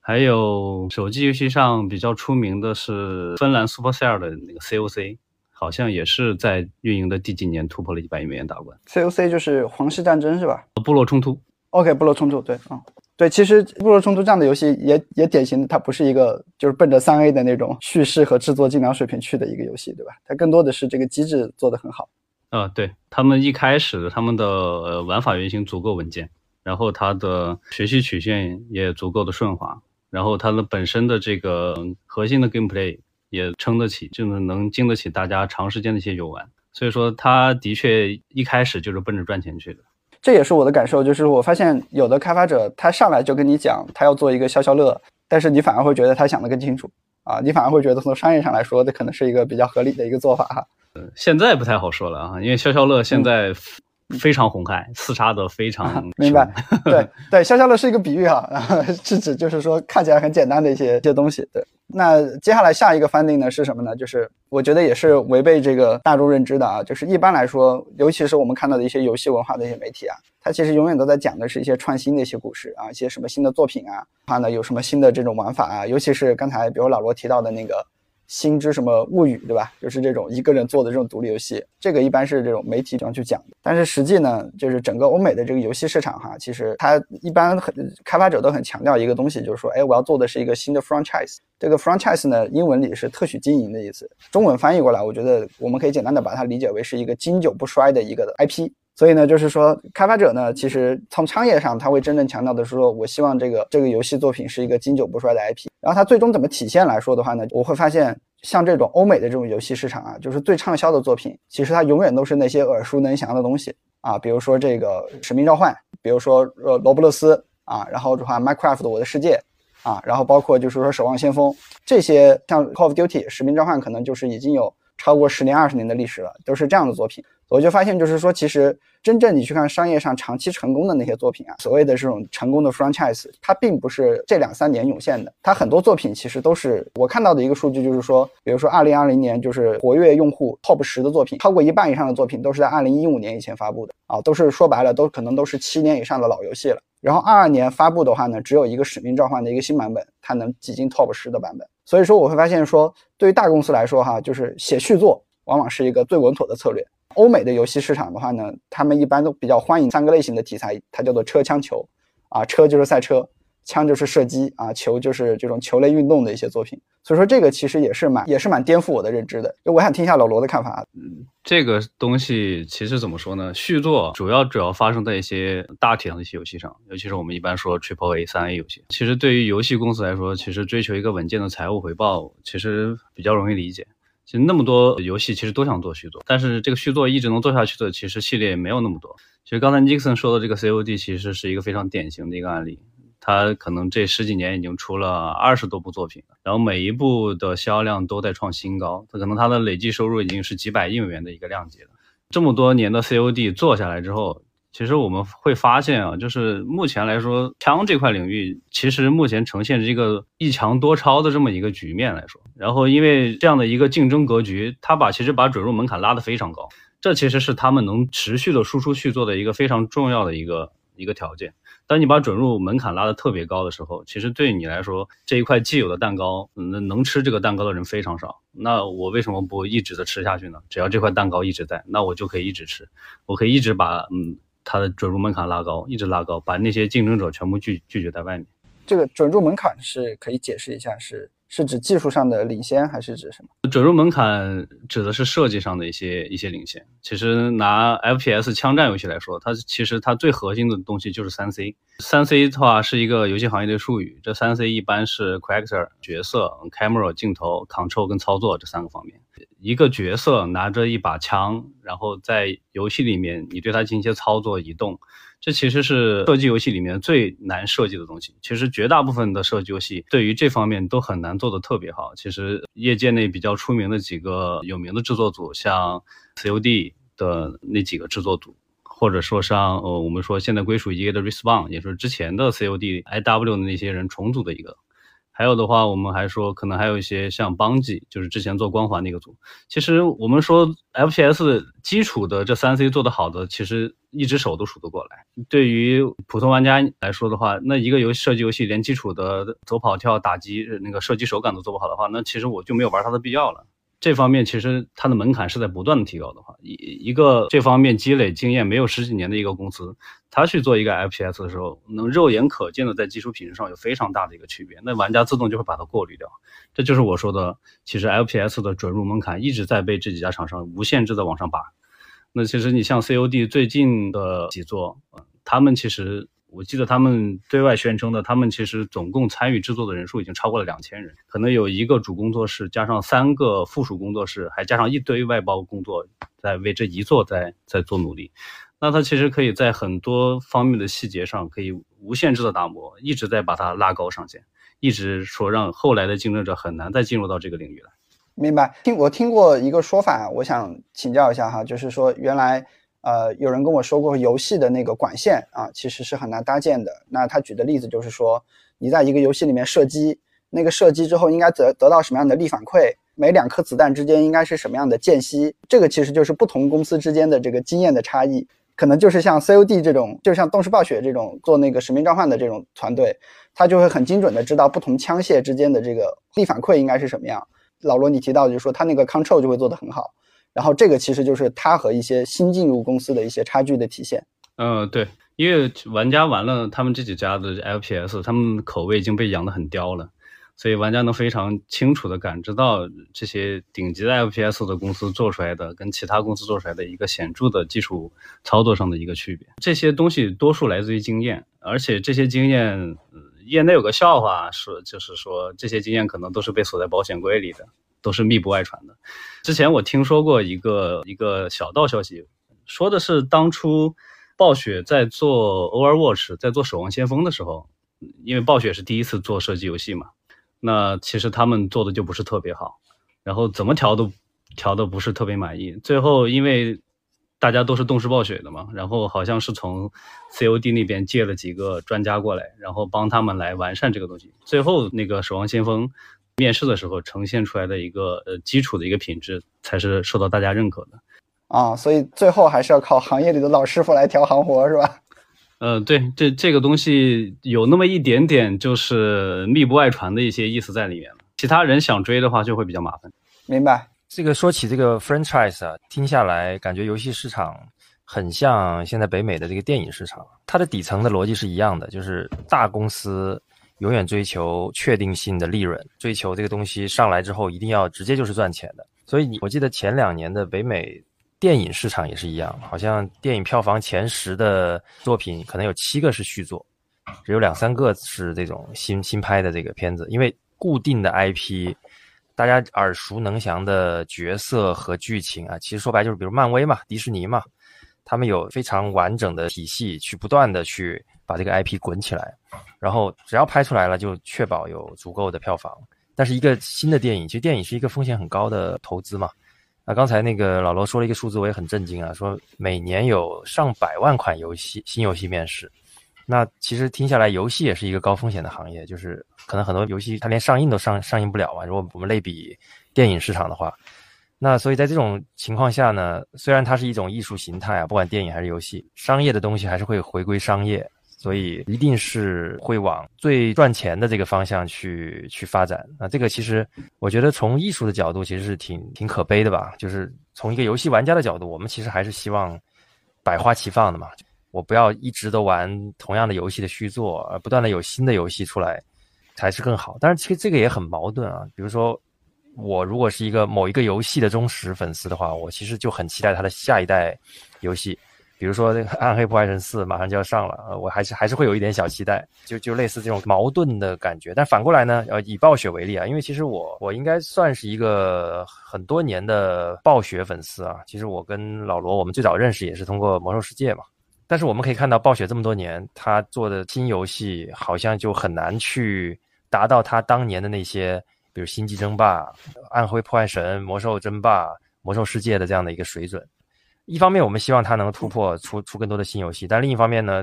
还有手机游戏上比较出名的是芬兰 Supercell 的那个 COC。好像也是在运营的第几年突破了一百亿美元大关。COC 就是皇室战争是吧？部落冲突。OK，部落冲突，对，嗯，对，其实部落冲突这样的游戏也也典型的，它不是一个就是奔着三 A 的那种叙事和制作精良水平去的一个游戏，对吧？它更多的是这个机制做得很好。啊，对他们一开始他们的玩法原型足够稳健，然后它的学习曲线也足够的顺滑，然后它的本身的这个核心的 gameplay。也撑得起，就是能经得起大家长时间的一些游玩，所以说他的确一开始就是奔着赚钱去的。这也是我的感受，就是我发现有的开发者他上来就跟你讲他要做一个消消乐，但是你反而会觉得他想的更清楚啊，你反而会觉得从商业上来说，这可能是一个比较合理的一个做法哈。现在不太好说了啊，因为消消乐现在非常红海，厮杀的非常 明白。对 对，消消乐是一个比喻哈，是指就是说看起来很简单的一些一些东西。对，那接下来下一个 finding 呢是什么呢？就是我觉得也是违背这个大众认知的啊，就是一般来说，尤其是我们看到的一些游戏文化的一些媒体啊，它其实永远都在讲的是一些创新的一些故事啊，一些什么新的作品啊，它呢有什么新的这种玩法啊，尤其是刚才比如老罗提到的那个。星之什么物语，对吧？就是这种一个人做的这种独立游戏，这个一般是这种媒体上去讲。但是实际呢，就是整个欧美的这个游戏市场哈，其实它一般很开发者都很强调一个东西，就是说，哎，我要做的是一个新的 franchise。这个 franchise 呢，英文里是特许经营的意思，中文翻译过来，我觉得我们可以简单的把它理解为是一个经久不衰的一个 IP。所以呢，就是说，开发者呢，其实从商业上，他会真正强调的是说，我希望这个这个游戏作品是一个经久不衰的 IP。然后它最终怎么体现来说的话呢，我会发现，像这种欧美的这种游戏市场啊，就是最畅销的作品，其实它永远都是那些耳熟能详的东西啊，比如说这个《使命召唤》，比如说呃罗布勒斯啊，然后的话《Minecraft》我的世界啊，然后包括就是说《守望先锋》这些，像《Call of Duty》《使命召唤》可能就是已经有超过十年、二十年的历史了，都是这样的作品。我就发现，就是说，其实真正你去看商业上长期成功的那些作品啊，所谓的这种成功的 franchise，它并不是这两三年涌现的。它很多作品其实都是我看到的一个数据，就是说，比如说二零二零年，就是活跃用户 top 十的作品，超过一半以上的作品都是在二零一五年以前发布的啊，都是说白了，都可能都是七年以上的老游戏了。然后二二年发布的话呢，只有一个使命召唤的一个新版本，它能挤进 top 十的版本。所以说，我会发现说，对于大公司来说哈，就是写续作往往是一个最稳妥的策略。欧美的游戏市场的话呢，他们一般都比较欢迎三个类型的题材，它叫做车枪球，啊，车就是赛车，枪就是射击，啊，球就是这种球类运动的一些作品。所以说这个其实也是蛮也是蛮颠覆我的认知的。就我想听一下老罗的看法。嗯，这个东西其实怎么说呢？续作主要主要发生在一些大体量的一些游戏上，尤其是我们一般说 Triple A、三 A 游戏。其实对于游戏公司来说，其实追求一个稳健的财务回报，其实比较容易理解。其实那么多游戏，其实都想做续作，但是这个续作一直能做下去的，其实系列也没有那么多。其实刚才 Nixon 说的这个 COD，其实是一个非常典型的一个案例。他可能这十几年已经出了二十多部作品了，然后每一部的销量都在创新高。他可能他的累计收入已经是几百亿美元的一个量级了。这么多年的 COD 做下来之后。其实我们会发现啊，就是目前来说，枪这块领域其实目前呈现着一个一强多超的这么一个局面来说。然后因为这样的一个竞争格局，他把其实把准入门槛拉得非常高，这其实是他们能持续的输出续作的一个非常重要的一个一个条件。当你把准入门槛拉得特别高的时候，其实对你来说这一块既有的蛋糕，能能吃这个蛋糕的人非常少。那我为什么不一直的吃下去呢？只要这块蛋糕一直在，那我就可以一直吃，我可以一直把嗯。它的准入门槛拉高，一直拉高，把那些竞争者全部拒拒绝在外面。这个准入门槛是可以解释一下，是是指技术上的领先，还是指什么？准入门槛指的是设计上的一些一些领先。其实拿 FPS 枪战游戏来说，它其实它最核心的东西就是三 C。三 C 的话是一个游戏行业的术语，这三 C 一般是 character 角色、camera 镜头、control 跟操作这三个方面。一个角色拿着一把枪，然后在游戏里面你对它进行一些操作移动，这其实是射击游戏里面最难设计的东西。其实绝大部分的射击游戏对于这方面都很难做的特别好。其实业界内比较出名的几个有名的制作组，像 COD 的那几个制作组，或者说像呃我们说现在归属 EA 的 Respawn，也就是之前的 COD IW 的那些人重组的一个。还有的话，我们还说可能还有一些像邦吉，就是之前做光环那个组。其实我们说 FPS 基础的这三 C 做得好的，其实一只手都数得过来。对于普通玩家来说的话，那一个游戏设计游戏连基础的走跑跳打击那个射击手感都做不好的话，那其实我就没有玩它的必要了。这方面其实它的门槛是在不断的提高的话，一一个这方面积累经验没有十几年的一个公司，他去做一个 FPS 的时候，能肉眼可见的在技术品质上有非常大的一个区别，那玩家自动就会把它过滤掉。这就是我说的，其实 FPS 的准入门槛一直在被这几家厂商无限制的往上拔。那其实你像 COD 最近的几座，他们其实。我记得他们对外宣称的，他们其实总共参与制作的人数已经超过了两千人，可能有一个主工作室，加上三个附属工作室，还加上一堆外包工作，在为这一座在在做努力。那他其实可以在很多方面的细节上，可以无限制的打磨，一直在把它拉高上限，一直说让后来的竞争者很难再进入到这个领域来。明白？听我听过一个说法，我想请教一下哈，就是说原来。呃，有人跟我说过，游戏的那个管线啊，其实是很难搭建的。那他举的例子就是说，你在一个游戏里面射击，那个射击之后应该得得到什么样的力反馈？每两颗子弹之间应该是什么样的间隙？这个其实就是不同公司之间的这个经验的差异。可能就是像 COD 这种，就像动视暴雪这种做那个使命召唤的这种团队，他就会很精准的知道不同枪械之间的这个力反馈应该是什么样。老罗，你提到就是说他那个 control 就会做得很好。然后这个其实就是他和一些新进入公司的一些差距的体现。嗯，对，因为玩家玩了他们这几家的 FPS，他们口味已经被养得很刁了，所以玩家能非常清楚的感知到这些顶级的 FPS 的公司做出来的跟其他公司做出来的一个显著的技术操作上的一个区别。这些东西多数来自于经验，而且这些经验，业内有个笑话说，就是说这些经验可能都是被锁在保险柜里的。都是密不外传的。之前我听说过一个一个小道消息，说的是当初暴雪在做 Overwatch，在做守望先锋的时候，因为暴雪是第一次做射击游戏嘛，那其实他们做的就不是特别好，然后怎么调都调的不是特别满意。最后因为大家都是动视暴雪的嘛，然后好像是从 COD 那边借了几个专家过来，然后帮他们来完善这个东西。最后那个守望先锋。面试的时候呈现出来的一个呃基础的一个品质，才是受到大家认可的啊，所以最后还是要靠行业里的老师傅来调行活，是吧？呃，对，这这个东西有那么一点点就是密不外传的一些意思在里面了。其他人想追的话就会比较麻烦。明白。这个说起这个 franchise 啊，听下来感觉游戏市场很像现在北美的这个电影市场，它的底层的逻辑是一样的，就是大公司。永远追求确定性的利润，追求这个东西上来之后一定要直接就是赚钱的。所以你我记得前两年的北美电影市场也是一样，好像电影票房前十的作品可能有七个是续作，只有两三个是这种新新拍的这个片子。因为固定的 IP，大家耳熟能详的角色和剧情啊，其实说白就是比如漫威嘛、迪士尼嘛，他们有非常完整的体系去不断的去。把这个 IP 滚起来，然后只要拍出来了，就确保有足够的票房。但是一个新的电影，其实电影是一个风险很高的投资嘛。那刚才那个老罗说了一个数字，我也很震惊啊，说每年有上百万款游戏新游戏面世。那其实听下来，游戏也是一个高风险的行业，就是可能很多游戏它连上映都上上映不了啊。如果我们类比电影市场的话，那所以在这种情况下呢，虽然它是一种艺术形态啊，不管电影还是游戏，商业的东西还是会回归商业。所以一定是会往最赚钱的这个方向去去发展。那这个其实我觉得从艺术的角度其实是挺挺可悲的吧。就是从一个游戏玩家的角度，我们其实还是希望百花齐放的嘛。我不要一直都玩同样的游戏的续作，而不断的有新的游戏出来才是更好。但是其实这个也很矛盾啊。比如说我如果是一个某一个游戏的忠实粉丝的话，我其实就很期待它的下一代游戏。比如说这个《暗黑破坏神四》马上就要上了，呃，我还是还是会有一点小期待，就就类似这种矛盾的感觉。但反过来呢，呃，以暴雪为例啊，因为其实我我应该算是一个很多年的暴雪粉丝啊。其实我跟老罗我们最早认识也是通过《魔兽世界》嘛。但是我们可以看到，暴雪这么多年，他做的新游戏好像就很难去达到他当年的那些，比如《星际争霸》《暗黑破坏神》《魔兽争霸》《魔兽世界》的这样的一个水准。一方面，我们希望它能突破，出出更多的新游戏；但另一方面呢，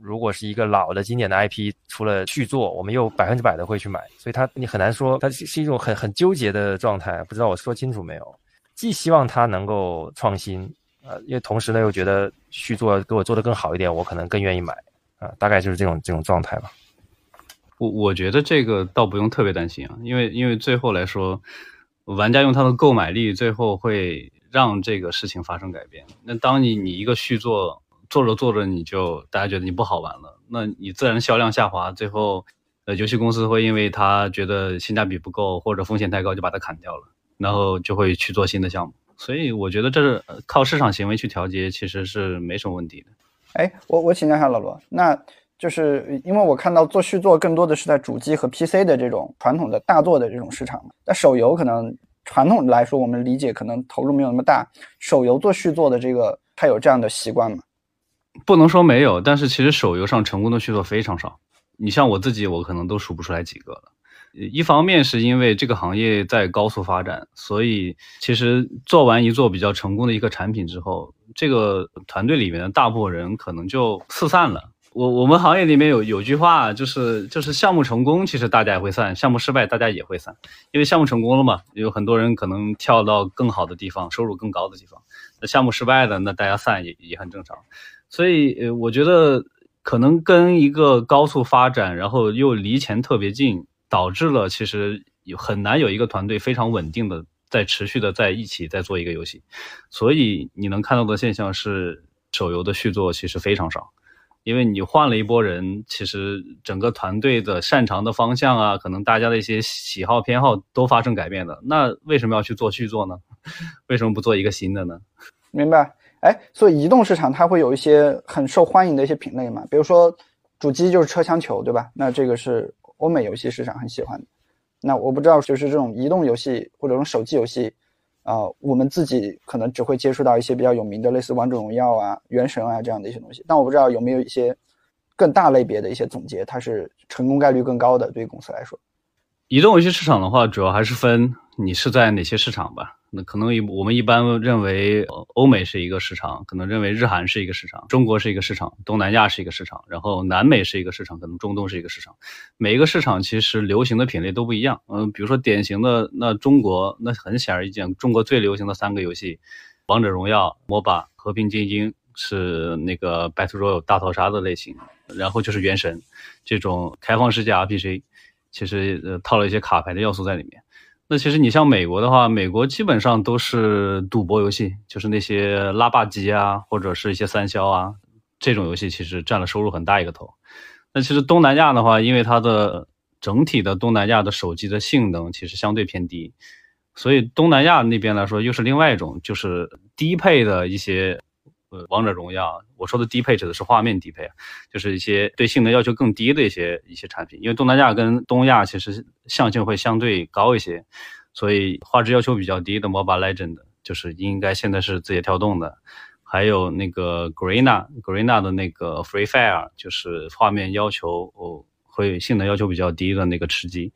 如果是一个老的经典的 IP 出了续作，我们又百分之百的会去买。所以它你很难说，它是是一种很很纠结的状态。不知道我说清楚没有？既希望它能够创新，呃，因为同时呢又觉得续作给我做的更好一点，我可能更愿意买。啊，大概就是这种这种状态吧。我我觉得这个倒不用特别担心啊，因为因为最后来说，玩家用他的购买力最后会。让这个事情发生改变。那当你你一个续作做着做着，你就大家觉得你不好玩了，那你自然销量下滑，最后呃游戏公司会因为他觉得性价比不够或者风险太高，就把它砍掉了，然后就会去做新的项目。所以我觉得这是靠市场行为去调节，其实是没什么问题的。哎，我我请教一下老罗，那就是因为我看到做续作更多的是在主机和 PC 的这种传统的大作的这种市场，那手游可能。传统来说，我们理解可能投入没有那么大。手游做续作的这个，它有这样的习惯吗？不能说没有，但是其实手游上成功的续作非常少。你像我自己，我可能都数不出来几个了。一方面是因为这个行业在高速发展，所以其实做完一座比较成功的一个产品之后，这个团队里面的大部分人可能就四散了。我我们行业里面有有句话，就是就是项目成功，其实大家也会散；项目失败，大家也会散。因为项目成功了嘛，有很多人可能跳到更好的地方，收入更高的地方。那项目失败的，那大家散也也很正常。所以，呃，我觉得可能跟一个高速发展，然后又离钱特别近，导致了其实有很难有一个团队非常稳定的在持续的在一起在做一个游戏。所以你能看到的现象是，手游的续作其实非常少。因为你换了一波人，其实整个团队的擅长的方向啊，可能大家的一些喜好偏好都发生改变的。那为什么要去做续作呢？为什么不做一个新的呢？明白。哎，所以移动市场它会有一些很受欢迎的一些品类嘛，比如说主机就是车厢球，对吧？那这个是欧美游戏市场很喜欢的。那我不知道，就是这种移动游戏或者这种手机游戏。啊，我们自己可能只会接触到一些比较有名的，类似王者荣耀啊、原神啊这样的一些东西，但我不知道有没有一些更大类别的一些总结，它是成功概率更高的，对于公司来说。移动游戏市场的话，主要还是分你是在哪些市场吧。那可能一我们一般认为欧美是一个市场，可能认为日韩是一个市场，中国是一个市场，东南亚是一个市场，然后南美是一个市场，可能中东是一个市场。每一个市场其实流行的品类都不一样。嗯，比如说典型的那中国，那很显而易见，中国最流行的三个游戏，王者荣耀、MOBA、和平精英是那个 Battle Royale 大逃杀的类型，然后就是原神这种开放世界 RPG。其实呃套了一些卡牌的要素在里面。那其实你像美国的话，美国基本上都是赌博游戏，就是那些拉霸机啊，或者是一些三消啊这种游戏，其实占了收入很大一个头。那其实东南亚的话，因为它的整体的东南亚的手机的性能其实相对偏低，所以东南亚那边来说又是另外一种，就是低配的一些。呃，王者荣耀，我说的低配指的是画面低配，就是一些对性能要求更低的一些一些产品。因为东南亚跟东亚其实相性会相对高一些，所以画质要求比较低的 Mobile Legend 就是应该现在是字节跳动的，还有那个 Garena Garena 的那个 Free Fire，就是画面要求哦会性能要求比较低的那个吃鸡，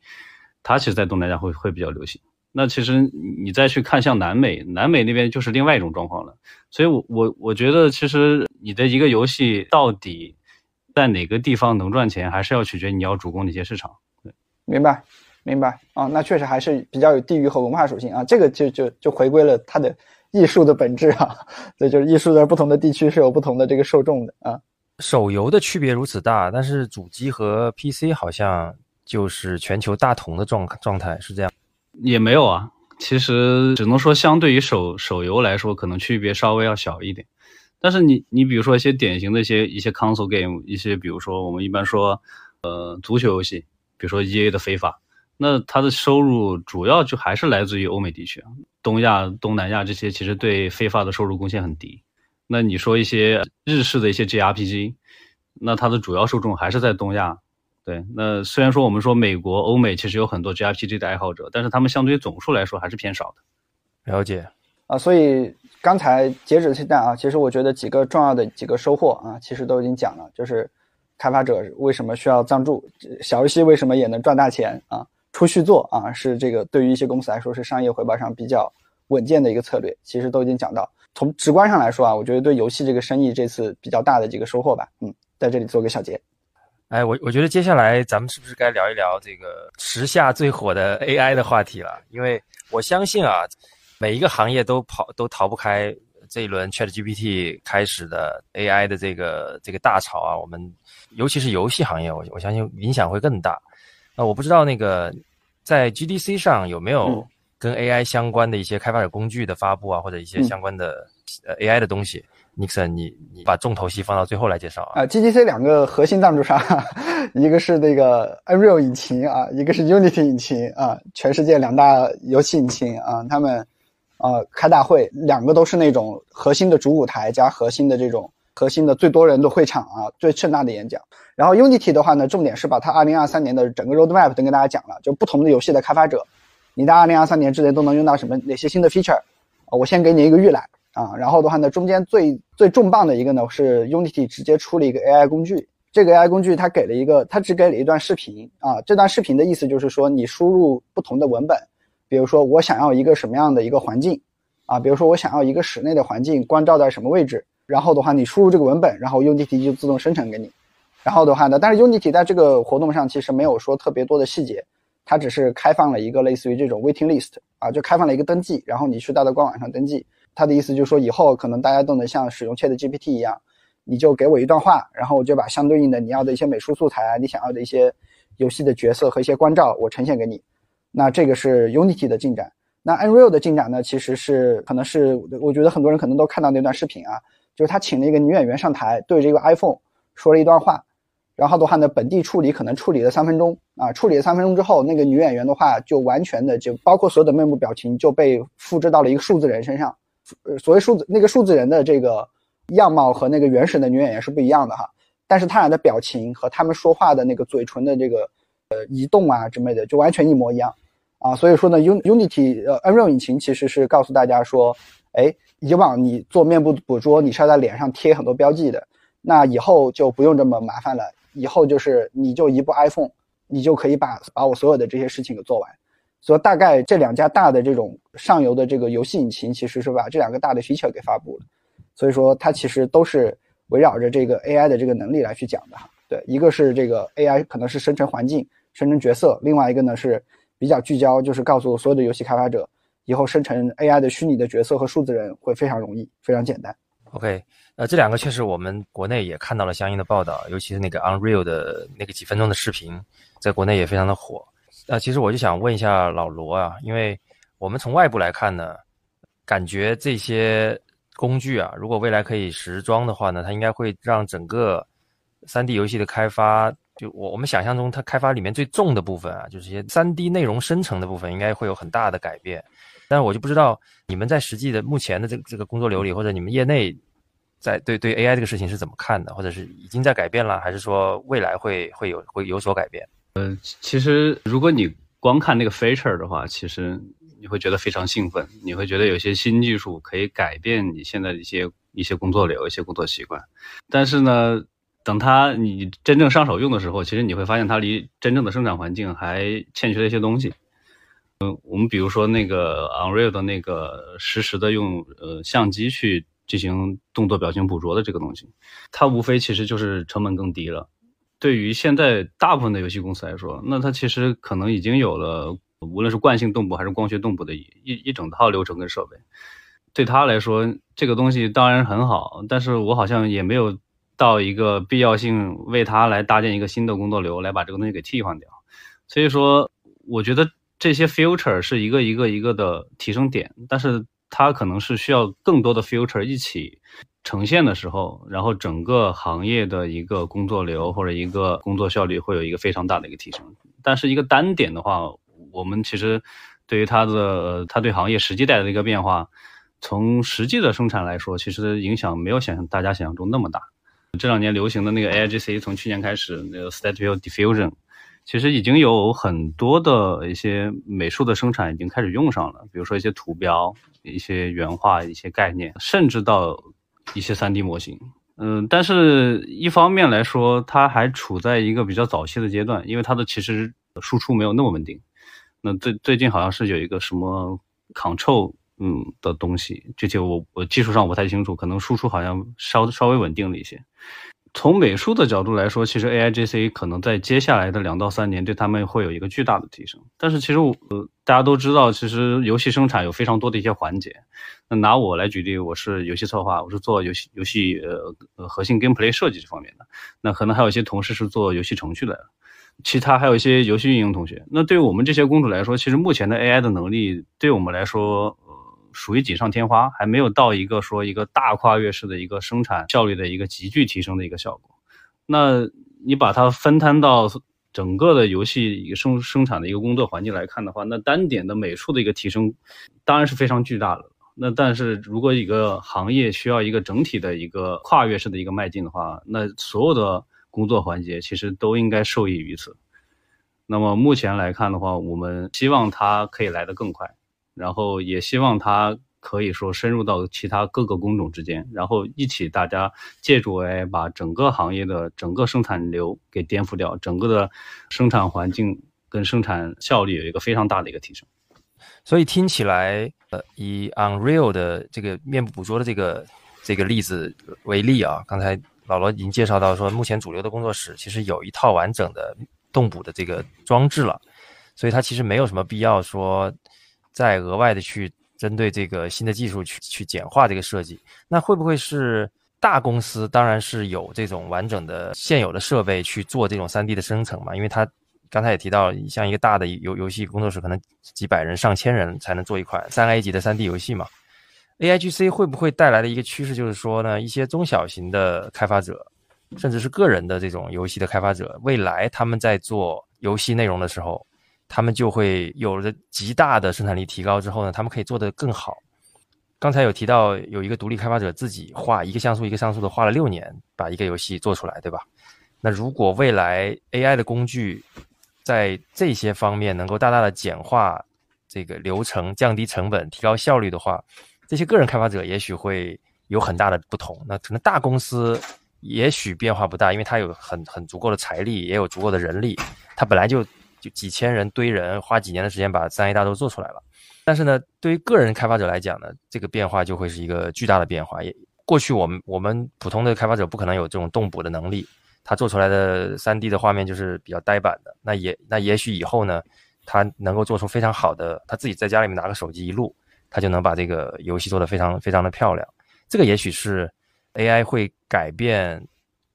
它其实在东南亚会会比较流行。那其实你再去看像南美，南美那边就是另外一种状况了。所以，我我我觉得，其实你的一个游戏到底在哪个地方能赚钱，还是要取决你要主攻哪些市场。对，明白，明白啊。那确实还是比较有地域和文化属性啊。这个就就就回归了它的艺术的本质啊。对，就是艺术在不同的地区是有不同的这个受众的啊。手游的区别如此大，但是主机和 PC 好像就是全球大同的状状态，是这样。也没有啊，其实只能说相对于手手游来说，可能区别稍微要小一点。但是你你比如说一些典型的一些一些 console game，一些比如说我们一般说，呃，足球游戏，比如说 E A 的非法，那它的收入主要就还是来自于欧美地区啊，东亚、东南亚这些其实对非法的收入贡献很低。那你说一些日式的一些 J R P G，那它的主要受众还是在东亚。对，那虽然说我们说美国、欧美其实有很多 GRPG 的爱好者，但是他们相对于总数来说还是偏少的。了解啊，所以刚才截止现在啊，其实我觉得几个重要的几个收获啊，其实都已经讲了，就是开发者为什么需要赞助，小游戏为什么也能赚大钱啊，出续作啊，是这个对于一些公司来说是商业回报上比较稳健的一个策略，其实都已经讲到。从直观上来说啊，我觉得对游戏这个生意这次比较大的几个收获吧，嗯，在这里做个小结。哎，我我觉得接下来咱们是不是该聊一聊这个时下最火的 AI 的话题了？因为我相信啊，每一个行业都跑都逃不开这一轮 ChatGPT 开始的 AI 的这个这个大潮啊。我们尤其是游戏行业，我我相信影响会更大。那我不知道那个在 GDC 上有没有跟 AI 相关的一些开发者工具的发布啊，或者一些相关的呃 AI 的东西。Nixon，你你把重头戏放到最后来介绍啊。啊，GTC 两个核心赞助商，一个是那个 Unreal 引擎啊，一个是 Unity 引擎啊，全世界两大游戏引擎啊，他们啊开大会，两个都是那种核心的主舞台加核心的这种核心的最多人的会场啊，最盛大的演讲。然后 Unity 的话呢，重点是把它2023年的整个 Roadmap 都跟大家讲了，就不同的游戏的开发者，你在2023年之内都能用到什么哪些新的 feature，我先给你一个预览。啊，然后的话呢，中间最最重磅的一个呢是 Unity 直接出了一个 AI 工具。这个 AI 工具它给了一个，它只给了一段视频啊。这段视频的意思就是说，你输入不同的文本，比如说我想要一个什么样的一个环境啊，比如说我想要一个室内的环境光照在什么位置，然后的话你输入这个文本，然后 Unity 就自动生成给你。然后的话呢，但是 Unity 在这个活动上其实没有说特别多的细节，它只是开放了一个类似于这种 waiting list 啊，就开放了一个登记，然后你去到的官网上登记。他的意思就是说，以后可能大家都能像使用 Chat GPT 一样，你就给我一段话，然后我就把相对应的你要的一些美术素材啊、你想要的一些游戏的角色和一些关照，我呈现给你。那这个是 Unity 的进展。那 Unreal 的进展呢，其实是可能是我觉得很多人可能都看到那段视频啊，就是他请了一个女演员上台，对着一个 iPhone 说了一段话。然后的话呢，本地处理可能处理了三分钟啊，处理了三分钟之后，那个女演员的话就完全的就包括所有的面部表情就被复制到了一个数字人身上。呃，所谓数字那个数字人的这个样貌和那个原始的女演员是不一样的哈，但是他俩的表情和他们说话的那个嘴唇的这个呃移动啊之类的就完全一模一样啊。所以说呢，Un Unity 呃 Unreal 引擎其实是告诉大家说，哎，以往你做面部捕捉你是要在脸上贴很多标记的，那以后就不用这么麻烦了。以后就是你就一部 iPhone，你就可以把把我所有的这些事情给做完。所以大概这两家大的这种上游的这个游戏引擎，其实是把这两个大的 feature 给发布了。所以说它其实都是围绕着这个 AI 的这个能力来去讲的哈。对，一个是这个 AI 可能是生成环境、生成角色，另外一个呢是比较聚焦，就是告诉所有的游戏开发者，以后生成 AI 的虚拟的角色和数字人会非常容易、非常简单。OK。呃，这两个确实我们国内也看到了相应的报道，尤其是那个 Unreal 的那个几分钟的视频，在国内也非常的火。那其实我就想问一下老罗啊，因为我们从外部来看呢，感觉这些工具啊，如果未来可以实装的话呢，它应该会让整个 3D 游戏的开发，就我我们想象中它开发里面最重的部分啊，就是一些 3D 内容生成的部分，应该会有很大的改变。但是我就不知道你们在实际的目前的这这个工作流里，或者你们业内。在对对 AI 这个事情是怎么看的，或者是已经在改变了，还是说未来会会有会有所改变？呃，其实如果你光看那个 feature 的话，其实你会觉得非常兴奋，你会觉得有些新技术可以改变你现在的一些一些工作流、一些工作习惯。但是呢，等它你真正上手用的时候，其实你会发现它离真正的生产环境还欠缺了一些东西。嗯，我们比如说那个 Unreal 的那个实时的用呃相机去。进行动作表情捕捉的这个东西，它无非其实就是成本更低了。对于现在大部分的游戏公司来说，那它其实可能已经有了，无论是惯性动捕还是光学动捕的一一整套流程跟设备。对他来说，这个东西当然很好，但是我好像也没有到一个必要性为他来搭建一个新的工作流来把这个东西给替换掉。所以说，我觉得这些 future 是一个一个一个的提升点，但是。它可能是需要更多的 future 一起呈现的时候，然后整个行业的一个工作流或者一个工作效率会有一个非常大的一个提升。但是一个单点的话，我们其实对于它的它对行业实际带来的一个变化，从实际的生产来说，其实影响没有想象大家想象中那么大。这两年流行的那个 AIGC，从去年开始那个 Statue Diffusion。其实已经有很多的一些美术的生产已经开始用上了，比如说一些图标、一些原画、一些概念，甚至到一些 3D 模型。嗯，但是一方面来说，它还处在一个比较早期的阶段，因为它的其实输出没有那么稳定。那最最近好像是有一个什么 Control 嗯的东西，具体我我技术上我不太清楚，可能输出好像稍稍微稳定了一些。从美术的角度来说，其实 A I G C 可能在接下来的两到三年对他们会有一个巨大的提升。但是其实我大家都知道，其实游戏生产有非常多的一些环节。那拿我来举例，我是游戏策划，我是做游戏游戏呃呃核心 gameplay 设计这方面的。那可能还有一些同事是做游戏程序的，其他还有一些游戏运营同学。那对于我们这些公主来说，其实目前的 A I 的能力对我们来说。呃属于锦上添花，还没有到一个说一个大跨越式的一个生产效率的一个急剧提升的一个效果。那你把它分摊到整个的游戏一个生生产的一个工作环境来看的话，那单点的美术的一个提升当然是非常巨大的。那但是如果一个行业需要一个整体的一个跨越式的一个迈进的话，那所有的工作环节其实都应该受益于此。那么目前来看的话，我们希望它可以来得更快。然后也希望它可以说深入到其他各个工种之间，然后一起大家借助 AI 把整个行业的整个生产流给颠覆掉，整个的生产环境跟生产效率有一个非常大的一个提升。所以听起来，呃，以 Unreal 的这个面部捕捉的这个这个例子为例啊，刚才老罗已经介绍到说，目前主流的工作室其实有一套完整的动捕的这个装置了，所以它其实没有什么必要说再额外的去针对这个新的技术去去简化这个设计。那会不会是大公司当然是有这种完整的现有的设备去做这种三 D 的生成嘛？因为它刚才也提到，像一个大的游游戏工作室，可能几百人、上千人才能做一款三 A 级的三 D 游戏嘛。AIGC 会不会带来的一个趋势，就是说呢，一些中小型的开发者，甚至是个人的这种游戏的开发者，未来他们在做游戏内容的时候，他们就会有了极大的生产力提高之后呢，他们可以做得更好。刚才有提到有一个独立开发者自己画一个像素一个像素的画了六年，把一个游戏做出来，对吧？那如果未来 AI 的工具，在这些方面能够大大的简化这个流程、降低成本、提高效率的话，这些个人开发者也许会有很大的不同。那可能大公司也许变化不大，因为它有很很足够的财力，也有足够的人力，它本来就就几千人堆人，花几年的时间把三 A 大作做出来了。但是呢，对于个人开发者来讲呢，这个变化就会是一个巨大的变化。也过去我们我们普通的开发者不可能有这种动捕的能力。他做出来的三 D 的画面就是比较呆板的，那也那也许以后呢，他能够做出非常好的，他自己在家里面拿个手机一录，他就能把这个游戏做得非常非常的漂亮。这个也许是 AI 会改变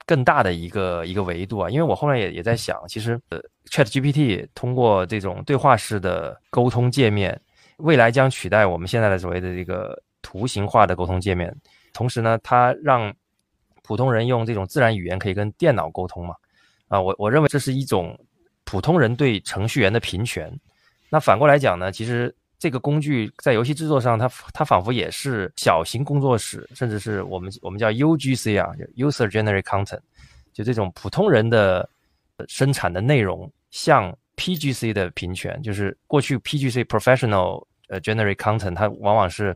更大的一个一个维度啊，因为我后面也也在想，其实呃 ChatGPT 通过这种对话式的沟通界面，未来将取代我们现在的所谓的这个图形化的沟通界面，同时呢，它让普通人用这种自然语言可以跟电脑沟通嘛？啊，我我认为这是一种普通人对程序员的平权。那反过来讲呢，其实这个工具在游戏制作上，它它仿佛也是小型工作室，甚至是我们我们叫 UGC 啊，User g e n e r a t e Content，就这种普通人的生产的内容，向 PGC 的平权，就是过去 PGC Professional 呃 Generate Content，它往往是。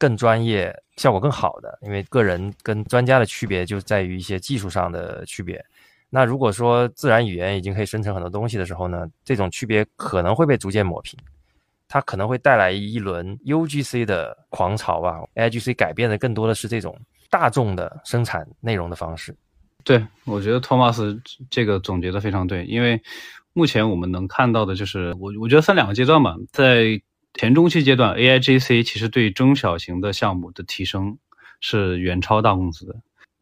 更专业、效果更好的，因为个人跟专家的区别就在于一些技术上的区别。那如果说自然语言已经可以生成很多东西的时候呢，这种区别可能会被逐渐抹平，它可能会带来一轮 UGC 的狂潮吧。AIGC 改变的更多的是这种大众的生产内容的方式。对，我觉得托马斯这个总结的非常对，因为目前我们能看到的就是我我觉得分两个阶段吧，在。前中期阶段，AIGC 其实对中小型的项目的提升是远超大公司的，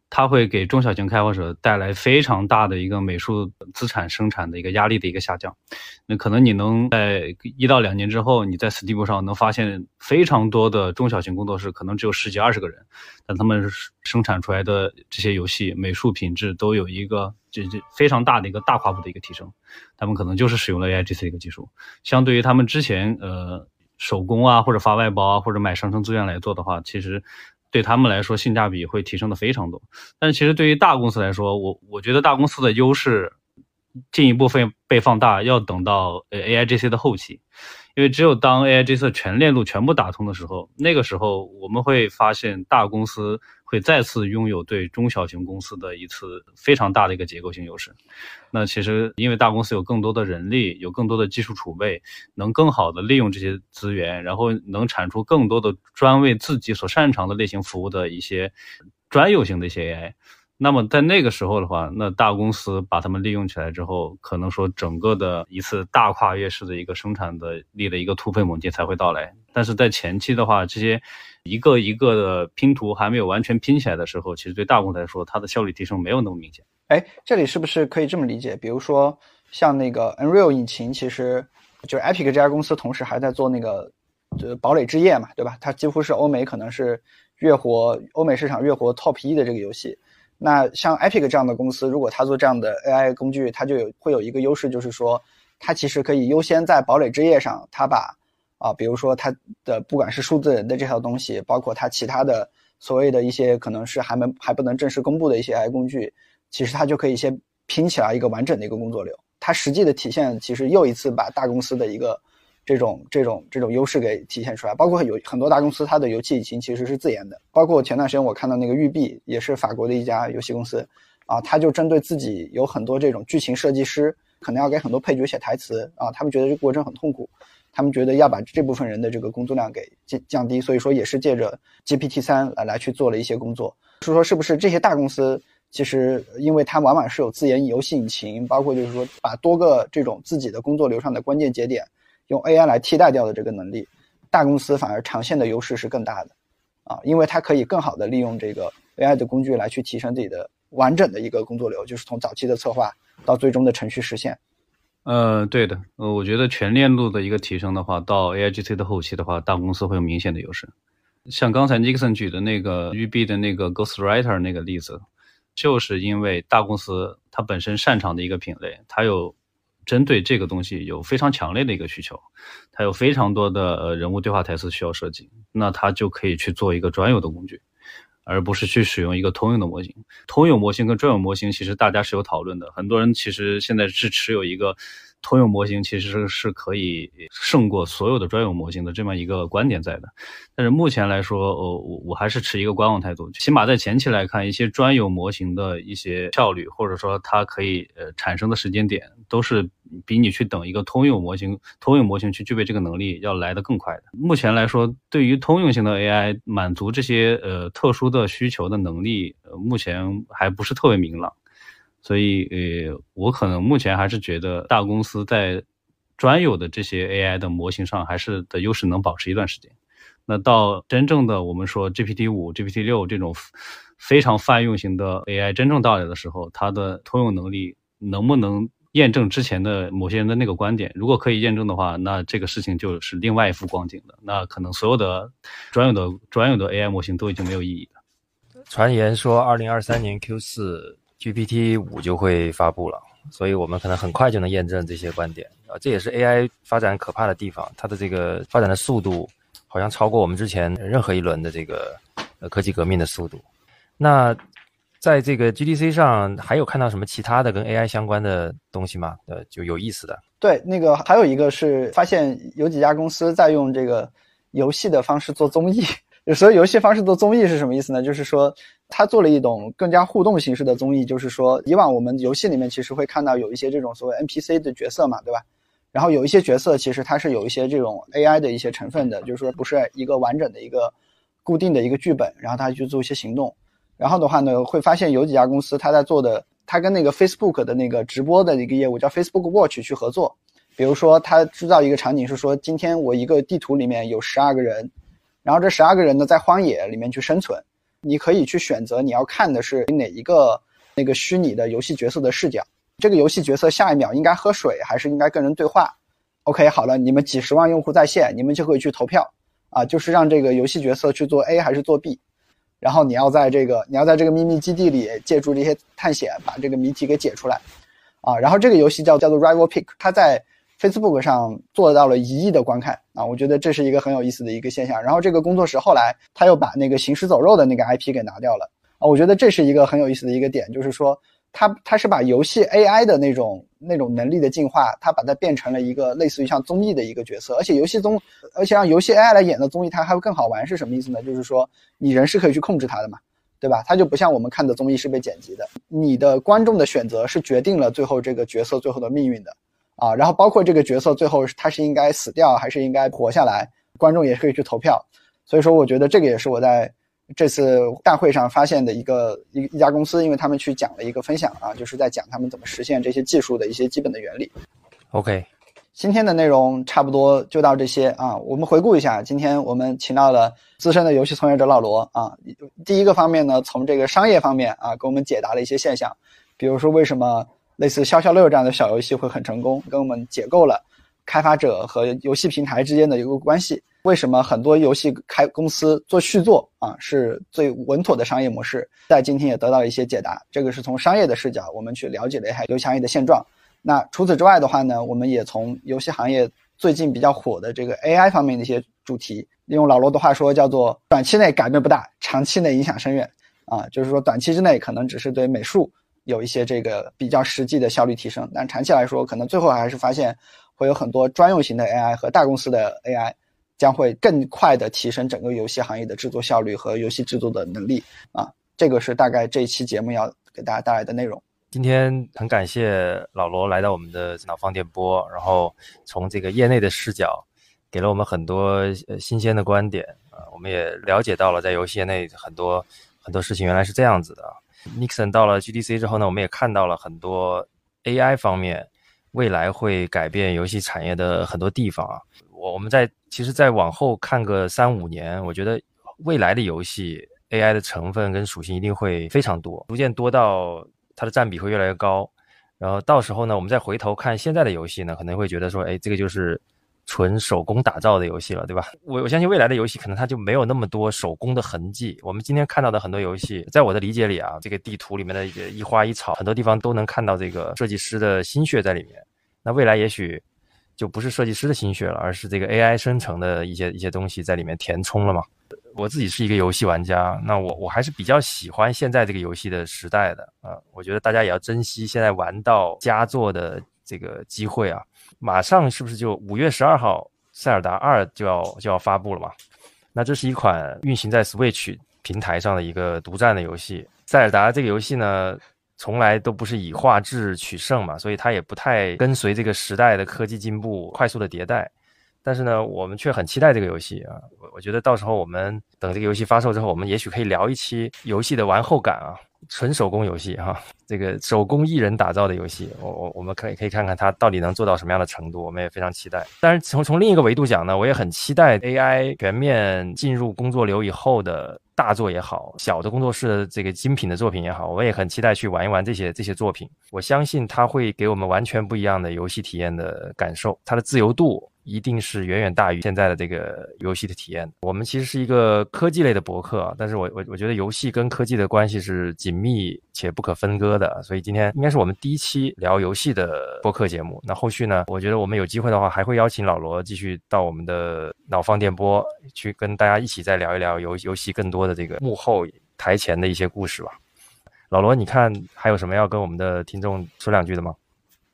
它会给中小型开发者带来非常大的一个美术资产生产的一个压力的一个下降。那可能你能在一到两年之后，你在 Steam 上能发现非常多的中小型工作室，可能只有十几二十个人，但他们生产出来的这些游戏美术品质都有一个这这非常大的一个大跨步的一个提升。他们可能就是使用了 AIGC 一个技术，相对于他们之前呃。手工啊，或者发外包啊，或者买生成资源来做的话，其实对他们来说性价比会提升的非常多。但其实对于大公司来说，我我觉得大公司的优势进一步被被放大，要等到 AIGC 的后期，因为只有当 AIGC 全链路全部打通的时候，那个时候我们会发现大公司。会再次拥有对中小型公司的一次非常大的一个结构性优势。那其实因为大公司有更多的人力，有更多的技术储备，能更好的利用这些资源，然后能产出更多的专为自己所擅长的类型服务的一些专有型的一些 AI。那么在那个时候的话，那大公司把它们利用起来之后，可能说整个的一次大跨越式的一个生产的力的一个突飞猛进才会到来。但是在前期的话，这些一个一个的拼图还没有完全拼起来的时候，其实对大公司来说，它的效率提升没有那么明显。哎，这里是不是可以这么理解？比如说像那个 Unreal 引擎，其实就是 Epic 这家公司同时还在做那个呃堡垒之夜嘛，对吧？它几乎是欧美可能是月活欧美市场月活 Top 一的这个游戏。那像 Epic 这样的公司，如果它做这样的 AI 工具，它就有会有一个优势，就是说，它其实可以优先在堡垒之夜上，它把啊，比如说它的不管是数字人的这套东西，包括它其他的所谓的一些可能是还没还不能正式公布的一些 AI 工具，其实它就可以先拼起来一个完整的一个工作流。它实际的体现，其实又一次把大公司的一个。这种这种这种优势给体现出来，包括有很多大公司，它的游戏引擎其实是自研的。包括前段时间我看到那个育碧，也是法国的一家游戏公司，啊，他就针对自己有很多这种剧情设计师，可能要给很多配角写台词啊，他们觉得这个过程很痛苦，他们觉得要把这部分人的这个工作量给降降低，所以说也是借着 GPT 三来来去做了一些工作。是说是不是这些大公司其实因为它往往是有自研游戏引擎，包括就是说把多个这种自己的工作流上的关键节点用 AI 来替代掉的这个能力，大公司反而长线的优势是更大的啊，因为它可以更好的利用这个 AI 的工具来去提升自己的完整的一个工作流，就是从早期的策划到最终的程序实现。呃，对的，呃，我觉得全链路的一个提升的话，到 AIGC 的后期的话，大公司会有明显的优势。像刚才 Nixon 举的那个育碧的那个 Ghostwriter 那个例子，就是因为大公司它本身擅长的一个品类，它有针对这个东西有非常强烈的一个需求，它有非常多的人物对话台词需要设计，那它就可以去做一个专有的工具。而不是去使用一个通用的模型。通用模型跟专用模型，其实大家是有讨论的。很多人其实现在是持有一个通用模型，其实是可以胜过所有的专有模型的这么一个观点在的。但是目前来说，呃，我我还是持一个观望态度。起码在前期来看，一些专有模型的一些效率，或者说它可以呃产生的时间点，都是。比你去等一个通用模型，通用模型去具备这个能力要来得更快的。目前来说，对于通用型的 AI 满足这些呃特殊的需求的能力，呃，目前还不是特别明朗。所以，呃，我可能目前还是觉得大公司在专有的这些 AI 的模型上还是的优势能保持一段时间。那到真正的我们说 GPT 五、GPT 六这种非常泛用型的 AI 真正到来的时候，它的通用能力能不能？验证之前的某些人的那个观点，如果可以验证的话，那这个事情就是另外一幅光景了。那可能所有的专有的专有的 AI 模型都已经没有意义了。传言说，二零二三年 Q 四 GPT 五就会发布了，所以我们可能很快就能验证这些观点啊。这也是 AI 发展可怕的地方，它的这个发展的速度好像超过我们之前任何一轮的这个呃科技革命的速度。那。在这个 GDC 上还有看到什么其他的跟 AI 相关的东西吗？呃，就有意思的。对，那个还有一个是发现有几家公司在用这个游戏的方式做综艺。有时候游戏方式做综艺是什么意思呢？就是说他做了一种更加互动形式的综艺。就是说以往我们游戏里面其实会看到有一些这种所谓 NPC 的角色嘛，对吧？然后有一些角色其实它是有一些这种 AI 的一些成分的，就是说不是一个完整的一个固定的一个剧本，然后他去做一些行动。然后的话呢，会发现有几家公司，他在做的，他跟那个 Facebook 的那个直播的一个业务叫 Facebook Watch 去合作。比如说，他制造一个场景是说，今天我一个地图里面有十二个人，然后这十二个人呢在荒野里面去生存，你可以去选择你要看的是哪一个那个虚拟的游戏角色的视角。这个游戏角色下一秒应该喝水还是应该跟人对话？OK，好了，你们几十万用户在线，你们就可以去投票啊，就是让这个游戏角色去做 A 还是做 B。然后你要在这个你要在这个秘密基地里借助这些探险把这个谜题给解出来，啊，然后这个游戏叫叫做 Rival Pick，它在 Facebook 上做到了一亿的观看啊，我觉得这是一个很有意思的一个现象。然后这个工作室后来他又把那个行尸走肉的那个 IP 给拿掉了啊，我觉得这是一个很有意思的一个点，就是说。他他是把游戏 AI 的那种那种能力的进化，他把它变成了一个类似于像综艺的一个角色，而且游戏综，而且让游戏 AI 来演的综艺，它还会更好玩，是什么意思呢？就是说你人是可以去控制它的嘛，对吧？它就不像我们看的综艺是被剪辑的，你的观众的选择是决定了最后这个角色最后的命运的，啊，然后包括这个角色最后他是应该死掉还是应该活下来，观众也可以去投票，所以说我觉得这个也是我在。这次大会上发现的一个一一家公司，因为他们去讲了一个分享啊，就是在讲他们怎么实现这些技术的一些基本的原理。OK，今天的内容差不多就到这些啊。我们回顾一下，今天我们请到了资深的游戏从业者老罗啊。第一个方面呢，从这个商业方面啊，给我们解答了一些现象，比如说为什么类似消消乐这样的小游戏会很成功，跟我们解构了开发者和游戏平台之间的一个关系。为什么很多游戏开公司做续作啊是最稳妥的商业模式？在今天也得到一些解答。这个是从商业的视角，我们去了解了一下游戏行业的现状。那除此之外的话呢，我们也从游戏行业最近比较火的这个 AI 方面的一些主题，用老罗的话说，叫做短期内改变不大，长期内影响深远。啊，就是说短期之内可能只是对美术有一些这个比较实际的效率提升，但长期来说，可能最后还是发现会有很多专用型的 AI 和大公司的 AI。将会更快的提升整个游戏行业的制作效率和游戏制作的能力啊！这个是大概这一期节目要给大家带来的内容。今天很感谢老罗来到我们的脑放电波，然后从这个业内的视角给了我们很多新鲜的观点啊，我们也了解到了在游戏业内很多很多事情原来是这样子的啊。Nixon 到了 GDC 之后呢，我们也看到了很多 AI 方面未来会改变游戏产业的很多地方啊。我我们在其实再往后看个三五年，我觉得未来的游戏 AI 的成分跟属性一定会非常多，逐渐多到它的占比会越来越高。然后到时候呢，我们再回头看现在的游戏呢，可能会觉得说，哎，这个就是纯手工打造的游戏了，对吧？我我相信未来的游戏可能它就没有那么多手工的痕迹。我们今天看到的很多游戏，在我的理解里啊，这个地图里面的一花一草，很多地方都能看到这个设计师的心血在里面。那未来也许就不是设计师的心血了，而是这个 AI 生成的一些一些东西在里面填充了嘛。我自己是一个游戏玩家，那我我还是比较喜欢现在这个游戏的时代的啊。我觉得大家也要珍惜现在玩到佳作的这个机会啊。马上是不是就五月十二号《塞尔达二》就要就要发布了嘛？那这是一款运行在 Switch 平台上的一个独占的游戏。塞尔达这个游戏呢，从来都不是以画质取胜嘛，所以它也不太跟随这个时代的科技进步快速的迭代。但是呢，我们却很期待这个游戏啊！我我觉得到时候我们等这个游戏发售之后，我们也许可以聊一期游戏的玩后感啊，纯手工游戏哈，这个手工艺人打造的游戏，我我我们可以可以看看它到底能做到什么样的程度，我们也非常期待。但是从从另一个维度讲呢，我也很期待 AI 全面进入工作流以后的大作也好，小的工作室的这个精品的作品也好，我也很期待去玩一玩这些这些作品。我相信它会给我们完全不一样的游戏体验的感受，它的自由度。一定是远远大于现在的这个游戏的体验。我们其实是一个科技类的博客，但是我我我觉得游戏跟科技的关系是紧紧密且不可分割的，所以今天应该是我们第一期聊游戏的播客节目。那后续呢，我觉得我们有机会的话，还会邀请老罗继续到我们的脑放电波去跟大家一起再聊一聊游游戏更多的这个幕后台前的一些故事吧。老罗，你看还有什么要跟我们的听众说两句的吗？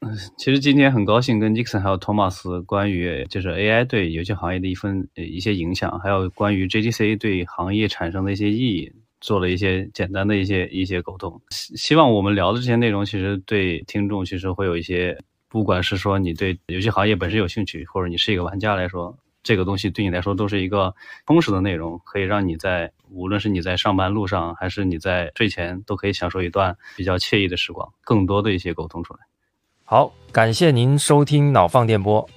嗯其实今天很高兴跟 Nixon 还有托马斯关于就是 AI 对游戏行业的一份一些影响，还有关于 JDC 对行业产生的一些意义，做了一些简单的一些一些沟通。希望我们聊的这些内容，其实对听众其实会有一些，不管是说你对游戏行业本身有兴趣，或者你是一个玩家来说，这个东西对你来说都是一个充实的内容，可以让你在无论是你在上班路上，还是你在睡前，都可以享受一段比较惬意的时光，更多的一些沟通出来。好，感谢您收听脑放电波。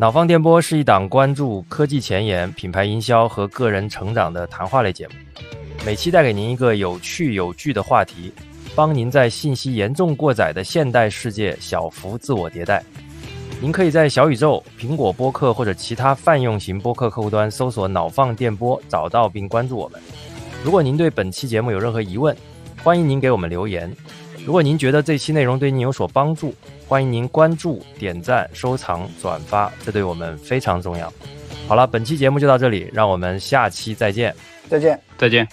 脑放电波是一档关注科技前沿、品牌营销和个人成长的谈话类节目，每期带给您一个有趣有据的话题，帮您在信息严重过载的现代世界小幅自我迭代。您可以在小宇宙、苹果播客或者其他泛用型播客客户端搜索“脑放电波”，找到并关注我们。如果您对本期节目有任何疑问，欢迎您给我们留言。如果您觉得这期内容对您有所帮助，欢迎您关注、点赞、收藏、转发，这对我们非常重要。好了，本期节目就到这里，让我们下期再见。再见。再见。